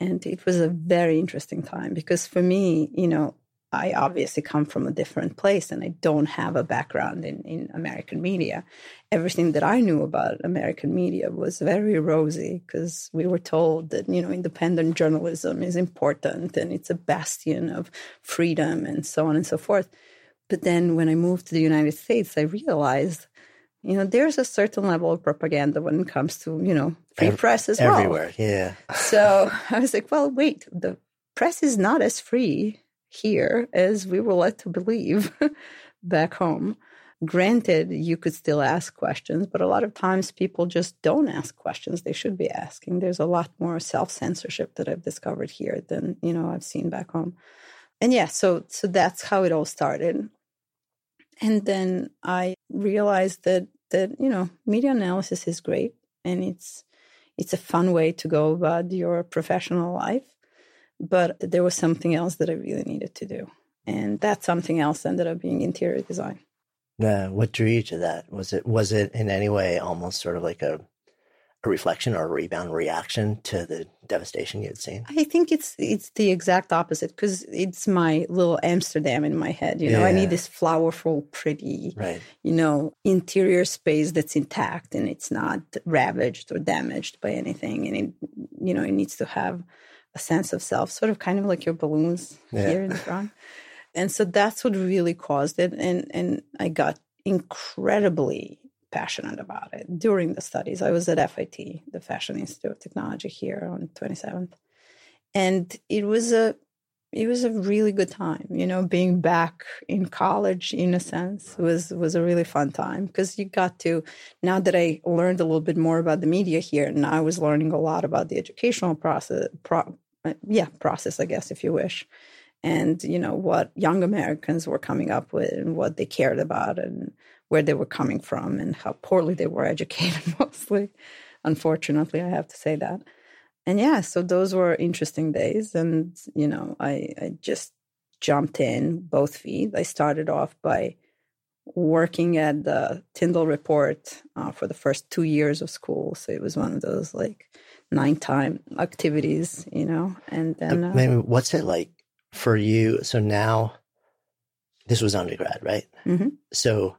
S3: And it was a very interesting time because for me, you know, I obviously come from a different place and I don't have a background in, in American media. Everything that I knew about American media was very rosy because we were told that, you know, independent journalism is important and it's a bastion of freedom and so on and so forth. But then when I moved to the United States, I realized, you know, there's a certain level of propaganda when it comes to, you know, free Every, press as
S1: well. Everywhere, yeah.
S3: so I was like, well, wait, the press is not as free here as we were led to believe back home. Granted, you could still ask questions, but a lot of times people just don't ask questions they should be asking. There's a lot more self censorship that I've discovered here than you know I've seen back home. And yeah, so so that's how it all started. And then I realized that that you know media analysis is great and it's it's a fun way to go about your professional life but there was something else that I really needed to do. And that something else ended up being interior design.
S1: Uh, what drew you to that? Was it was it in any way almost sort of like a a reflection or a rebound reaction to the devastation you had seen?
S3: I think it's it's the exact opposite because it's my little Amsterdam in my head. You know, I need this flowerful, pretty,
S1: Right.
S3: you know, interior space that's intact and it's not ravaged or damaged by anything, and it, you know, it needs to have a sense of self, sort of kind of like your balloons
S1: Yeah.
S3: here in the front. And so that's what really caused it, and and I got incredibly passionate about it during the studies. I was at FIT, the Fashion Institute of Technology here on 27th. And it was a it was a really good time, you know, being back in college in a sense was was a really fun time because you got to now that I learned a little bit more about the media here and I was learning a lot about the educational process pro, uh, yeah, process I guess if you wish. And you know what young Americans were coming up with and what they cared about and where they were coming from and how poorly they were educated mostly. Unfortunately, I have to say that. And yeah, so those were interesting days. And, you know, I, I just jumped in both feet. I started off by working at the Tyndall Report uh, for the first two years of school. So it was one of those like nine time activities, you know, and then.
S1: Uh, maybe what's it like for you? So now, this was undergrad, right?
S3: Mhm.
S1: So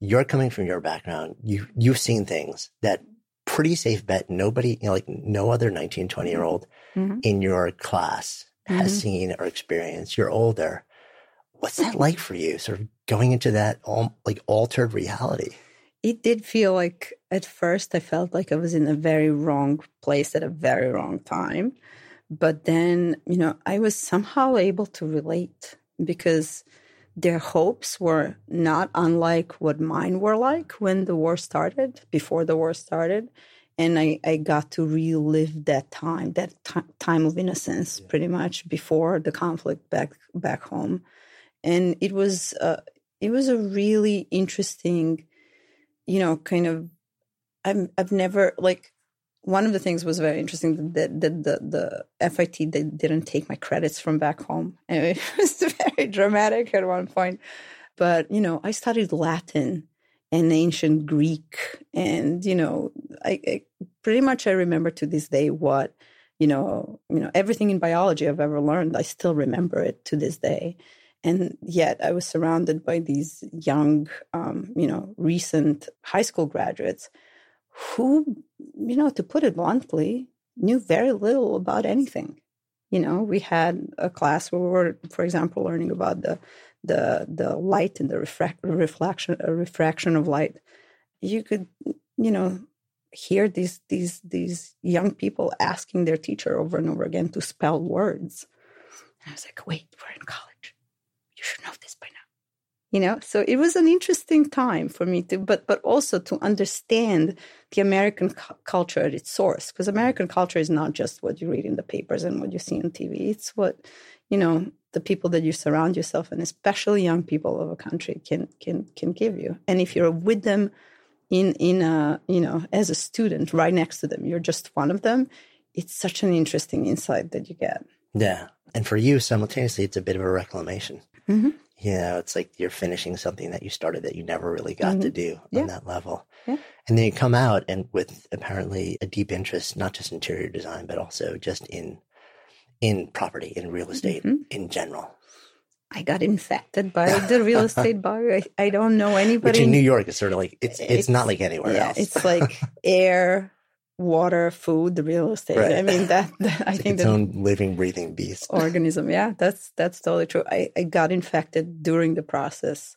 S1: you're coming from your background. You you've seen things that pretty safe bet nobody, you know, like no other 19, 20 year old
S3: Mhm.
S1: in your class has
S3: Mhm.
S1: seen or experienced. You're older. What's that like for you? Sort of going into that al- like altered reality.
S3: It did feel like at first I felt like I was in a very wrong place at a very wrong time. But then, you know, I was somehow able to relate because their hopes were not unlike what mine were like when the war started, before the war started. And I, I got to relive that time, that ti time of innocence, pretty much before the conflict back back home. And it was uh, it was a really interesting you know, kind of, I'm, I've never like. One of the things was very interesting that the, the the FIT they didn't take my credits from back home, and it was very dramatic at one point. But you know, I studied Latin and ancient Greek, and you know, I, I pretty much I remember to this day what you know, you know, everything in biology I've ever learned, I still remember it to this day and yet I was surrounded by these young, um, you know, recent high school graduates who, you know, to put it bluntly, knew very little about anything. You know, we had a class where we were, for example, learning about the the the light and the reflection refraction of light. You could, you know, hear these these these young people asking their teacher over and over again to spell words. And I was like, wait, we're in college should know this by now you know so it was an interesting time for me to but but also to understand the american cu- culture at its source because american culture is not just what you read in the papers and what you see on tv it's what you know the people that you surround yourself and especially young people of a country can can can give you and if you're with them in in a you know as a student right next to them you're just one of them it's such an interesting insight that you get
S1: Yeah. And for you, simultaneously, it's a bit of a reclamation.
S3: Mhm.
S1: You know, it's like you're finishing something that you started that you never really got to do
S3: Yeah.
S1: on that level.
S3: Yeah.
S1: And then you come out and with apparently a deep interest, not just interior design, but also just in in property, in real estate
S3: Mhm.
S1: in general.
S3: I got infected by the real estate bug. I, I don't know anybody.
S1: Which in New York is sort of like it's it's, not like anywhere
S3: yeah,
S1: else.
S3: It's like air, water, food, the real estate.
S1: Right.
S3: I mean that, that I think
S1: its
S3: that
S1: own living, breathing beast.
S3: organism. Yeah, that's that's totally true. I, I got infected during the process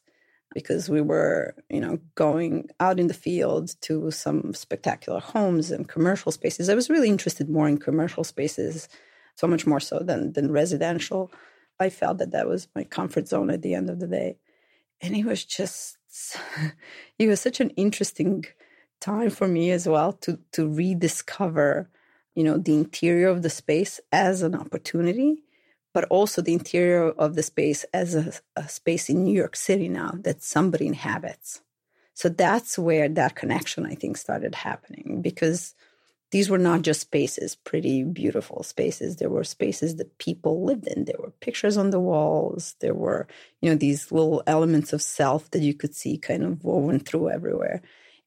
S3: because we were, you know, going out in the field to some spectacular homes and commercial spaces. I was really interested more in commercial spaces, so much more so than than residential. I felt that that was my comfort zone at the end of the day, and it was just it was such an interesting time for me as well to to rediscover you know the interior of the space as an opportunity but also the interior of the space as a, a, space in new york city now that somebody inhabits so that's where that connection i think started happening because these were not just spaces, pretty beautiful spaces. There were spaces that people lived in. There were pictures on the walls. There were, you know, these little elements of self that you could see kind of woven through everywhere.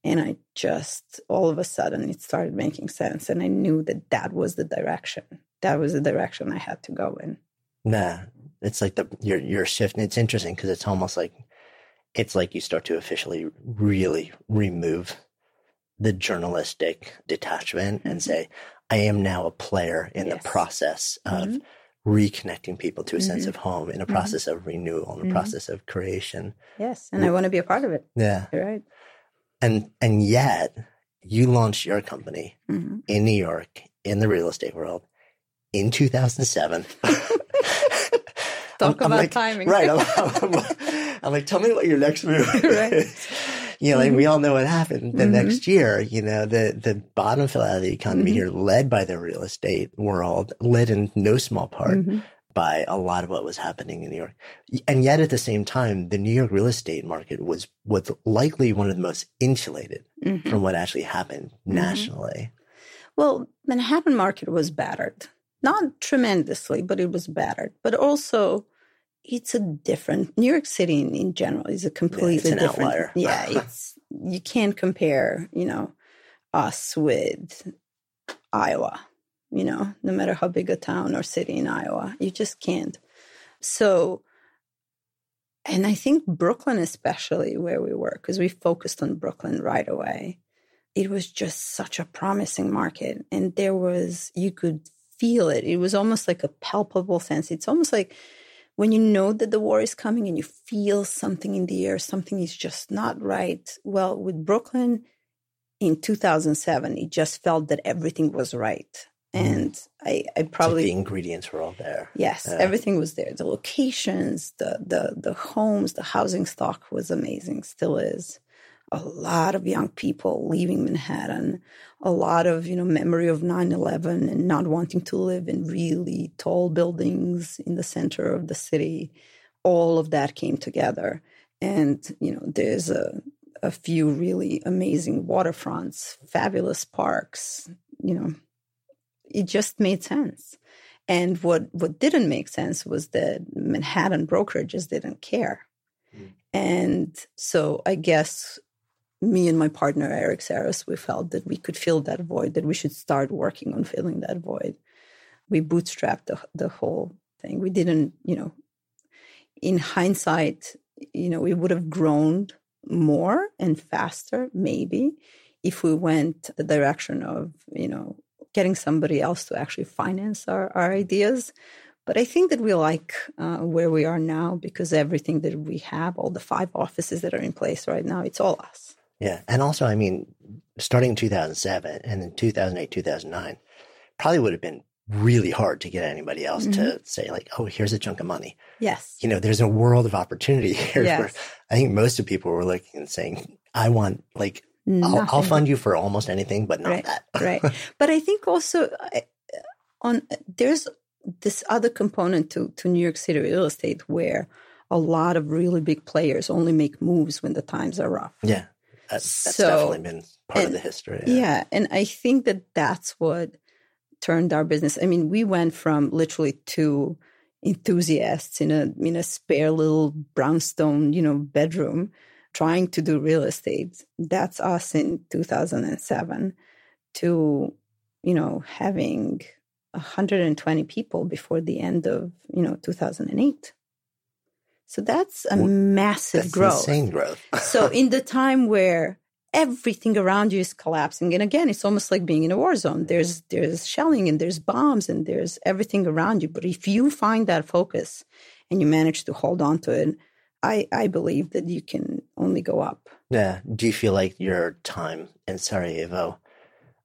S3: And I just, all of a sudden, it started making sense. And I knew that that was the direction. That was the direction I had to go in.
S1: Nah, it's like the your your shift. And it's interesting because it's almost like it's like you start to officially really remove the journalistic detachment and mm-hmm. say, I am now a player in yes. the process of mm-hmm. reconnecting people to a mm-hmm. sense of home, in a mm-hmm. process of renewal, in a mm-hmm. process of creation.
S3: Yes, and I want to be a part of it.
S1: Yeah,
S3: You're right.
S1: And and yet, you launched your company mm-hmm. in New York in the real estate world in 2007.
S3: Talk I'm, about I'm like, timing,
S1: right? I'm, I'm, I'm, like, tell me what your next move right. is you know, mm-hmm. and we all know what happened the mm-hmm. next year. You know, the the bottom fell out of the economy mm-hmm. here, led by the real estate world, led in no small part mm-hmm. By a lot of what was happening in New York. And yet, at the same time, the New York real estate market was was likely one of the most insulated mm-hmm. from what actually happened mm-hmm. nationally.
S3: Well, Manhattan market was battered, not tremendously, but it was battered. But also it's a different New York City in, in general is a completely
S1: yeah,
S3: different.
S1: Outlier.
S3: Yeah, it's you can't compare, you know, us with Iowa. You know, no matter how big a town or city in Iowa, you just can't. So, and I think Brooklyn, especially where we were, because we focused on Brooklyn right away, it was just such a promising market. And there was, you could feel it. It was almost like a palpable sense. It's almost like when you know that the war is coming and you feel something in the air, something is just not right. Well, with Brooklyn in 2007, it just felt that everything was right. Mm. And I, I probably
S1: like the ingredients were all there.
S3: Yes, yeah. everything was there. The locations, the the the homes, the housing stock was amazing, still is a lot of young people leaving Manhattan, a lot of, you know, memory of 9-11 and not wanting to live in really tall buildings in the center of the city. All of that came together. And, you know, there's a, a few really amazing waterfronts, fabulous parks, you know, it just made sense. And what, what didn't make sense was that Manhattan brokerages didn't care. Mm. And so I guess me and my partner Eric Saros, we felt that we could fill that void, that we should start working on filling that void. We bootstrapped the, the whole thing. We didn't, you know, in hindsight, you know, we would have grown more and faster, maybe, if we went the direction of, you know, getting somebody else to actually finance our, our ideas. But I think that we like uh, where we are now because everything that we have, all the five offices that are in place right now, it's all us.
S1: Yeah. And also, I mean, starting in 2007 and then 2008, 2009, probably would have been really hard to get anybody else mm-hmm. to say, like, oh, here's a chunk of money.
S3: Yes.
S1: You know, there's a world of opportunity here yes. where I think most of people were looking and saying, I want, like, I'll, I'll, fund you for almost anything, but not
S3: right.
S1: that.
S3: right. But I think also eh, on there's this other component to, to New York City real estate where a lot of really big players only make moves when the times are rough.
S1: Yeah. That's, that's so, definitely been part and, of the history.
S3: Yeah. yeah. And I think that that's what turned our business. I mean, we went from literally two enthusiasts in a in a spare little brownstone, you know, bedroom trying to do real estate. That's us in 2007 to, you know, having 120 people before the end of, you know, 2008. So that's a well, massive
S1: that's
S3: growth.
S1: Insane growth.
S3: so in the time where everything around you is collapsing, and again, it's almost like being in a war zone. Mm-hmm. There's there's shelling and there's bombs and there's everything around you. But if you find that focus and you manage to hold on to it, I I believe that you can only go up.
S1: Yeah. Do you feel like your time in Sarajevo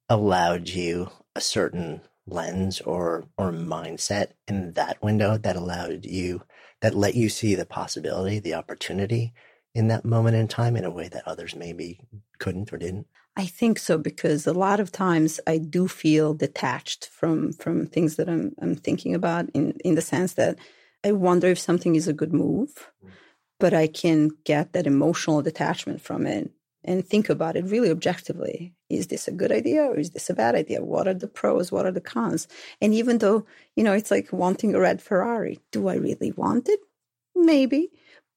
S1: allowed you a certain lens or or mindset in that window that allowed you that let you see the possibility, the opportunity in that moment in time in a way that others maybe couldn't or didn't?
S3: I think so because a lot of times I do feel detached from from things that I'm I'm thinking about in in the sense that I wonder if something is a good move, mm. But I can get that emotional detachment from it and think about it really objectively. Is this a good idea or is this a bad idea? What are the pros? What are the cons? And even though, you know, it's like wanting a red Ferrari, do I really want it? Maybe.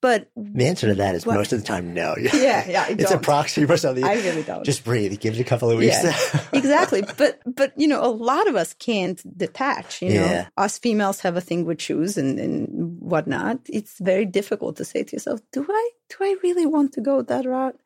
S3: But
S1: the answer to that is most of the time no.
S3: Yeah, yeah.
S1: it's a proxy for something.
S3: I really don't.
S1: Just breathe. It a couple of weeks.
S3: Yeah, exactly. But but you know, a lot of us can't detach. You know, yeah. us females have a thing with shoes and, and whatnot. It's very difficult to say to yourself, "Do I do I really want to go that route?"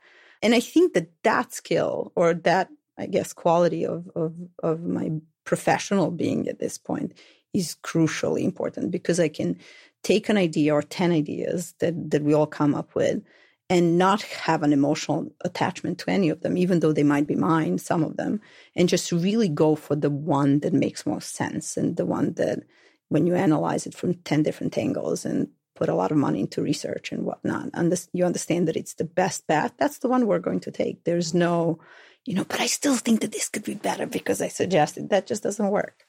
S3: And I think that that skill or that I guess quality of of of my professional being at this point is crucially important because I can take an idea or 10 ideas that, that we all come up with and not have an emotional attachment to any of them, even though they might be mine, some of them, and just really go for the one that makes most sense and the one that, when you analyze it from 10 different angles and put a lot of money into research and whatnot, you understand that it's the best bet, that's the one we're going to take. There's no, you know, but I still think that this could be better because I suggested that just doesn't work.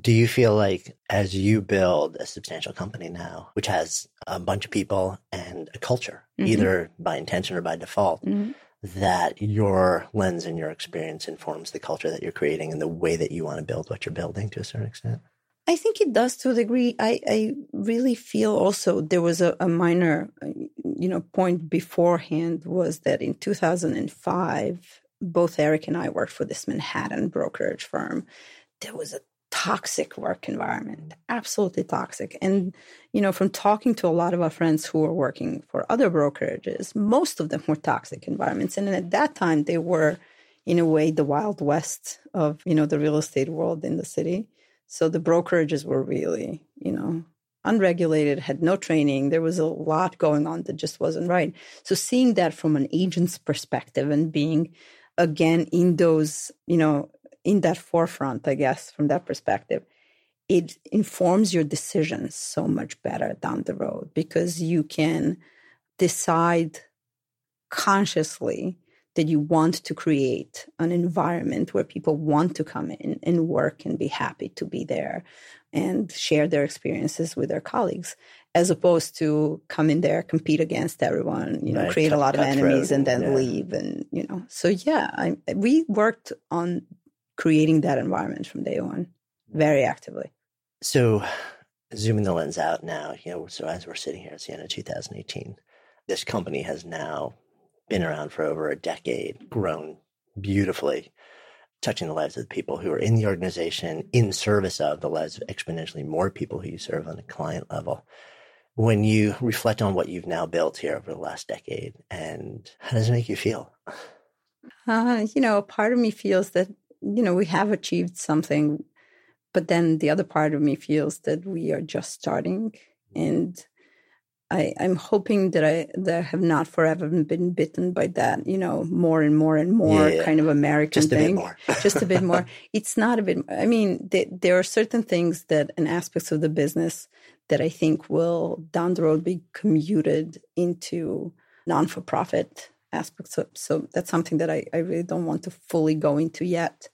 S1: Do you feel like as you build a substantial company now, which has a bunch of people and a culture, mm-hmm. either by intention or by default, mm-hmm. that your lens and your experience informs the culture that you're creating and the way that you want to build what you're building to a certain extent?
S3: I think it does to a degree. I, I really feel also there was a, a minor, you know, point beforehand was that in 2005, both Eric and I worked for this Manhattan brokerage firm. There was a toxic work environment, absolutely toxic. And, you know, from talking to a lot of our friends who were working for other brokerages, most of them were toxic environments. And at that time, they were, in a way, the wild west of, you know, the real estate world in the city. So the brokerages were really, you know, unregulated, had no training. There was a lot going on that just wasn't right. So seeing that from an agent's perspective and being again in those, you know, in that forefront, I guess, from that perspective, it informs your decisions so much better down the road because you can decide consciously that you want to create an environment where people want to come in and work and be happy to be there and share their experiences with their colleagues as opposed to come in there compete against everyone you know right. create a lot of enemies and then yeah. leave and you know so yeah I, we worked on creating that environment from day one very actively.
S1: So, zooming the lens out now, you know, so as we're sitting here, it's the end of 2018. This company has now been around for over a decade, grown beautifully, touching the lives of the people who are in the organization, in service of the lives of exponentially more people who you serve on a client level. When you reflect on what you've now built here over the last decade, and how does it make you feel?
S3: Uh, you know, part of me feels that you know, we have achieved something, but then the other part of me feels that we are just starting. And I, I'm hoping that I that I have not forever been bitten by that, you know, more and more and more yeah, kind of American
S1: just
S3: thing.
S1: just
S3: a bit more. It's not a bit. I mean, there are certain things that and aspects of the business that I think will down the road be commuted into non for profit aspects. So, so that's something that I, I really don't want to fully go into yet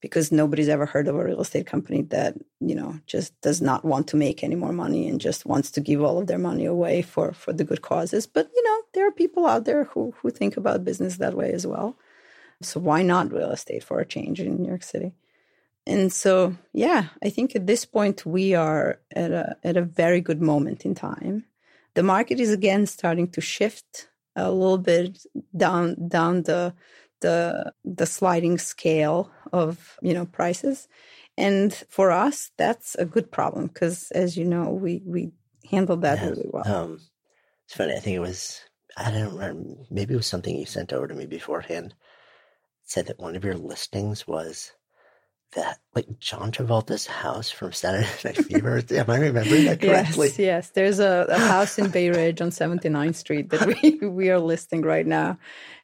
S3: because nobody's ever heard of a real estate company that, you know, just does not want to make any more money and just wants to give all of their money away for, for the good causes. But, you know, there are people out there who, who think about business that way as well. So why not real estate for a change in New York City? And so, yeah, I think at this point we are at a at a very good moment in time. The market is again starting to shift a little bit down down the the the sliding scale of you know prices. And for us that's a good problem because as you know we we handled that yeah, really well. Um,
S1: it's funny i think it was i don't remember maybe it was something you sent over to me beforehand. It said that one of your listings was that like John Travolta's house from Saturday Night Fever. Am I remembering that correctly?
S3: Yes, yes. There's a, a house in Bay Ridge on 79th Street that we, we are listing right now.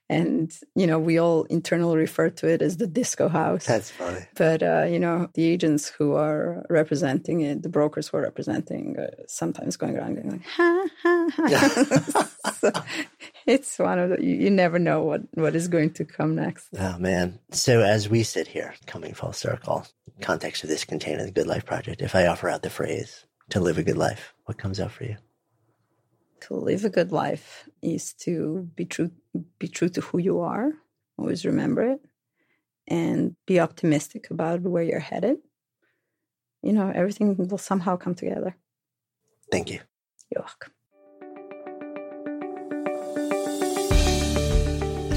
S3: And, you know, we all internally refer to it as the disco house.
S1: That's funny.
S3: But, uh, you know, the agents who are representing it, the brokers who are representing, uh, sometimes going around going like, ha, ha, ha. so it's one of the, you, you, never know what, what is going to come next.
S1: Oh, man. So as we sit here, coming full circle, context of this container, the Good Life Project, if I offer out the phrase, to live a good life, what comes out for you?
S3: To live a good life is to be true be true to who you are. Always remember it and be optimistic about where you're headed. You know, everything will somehow come together.
S1: Thank you.
S3: You're welcome.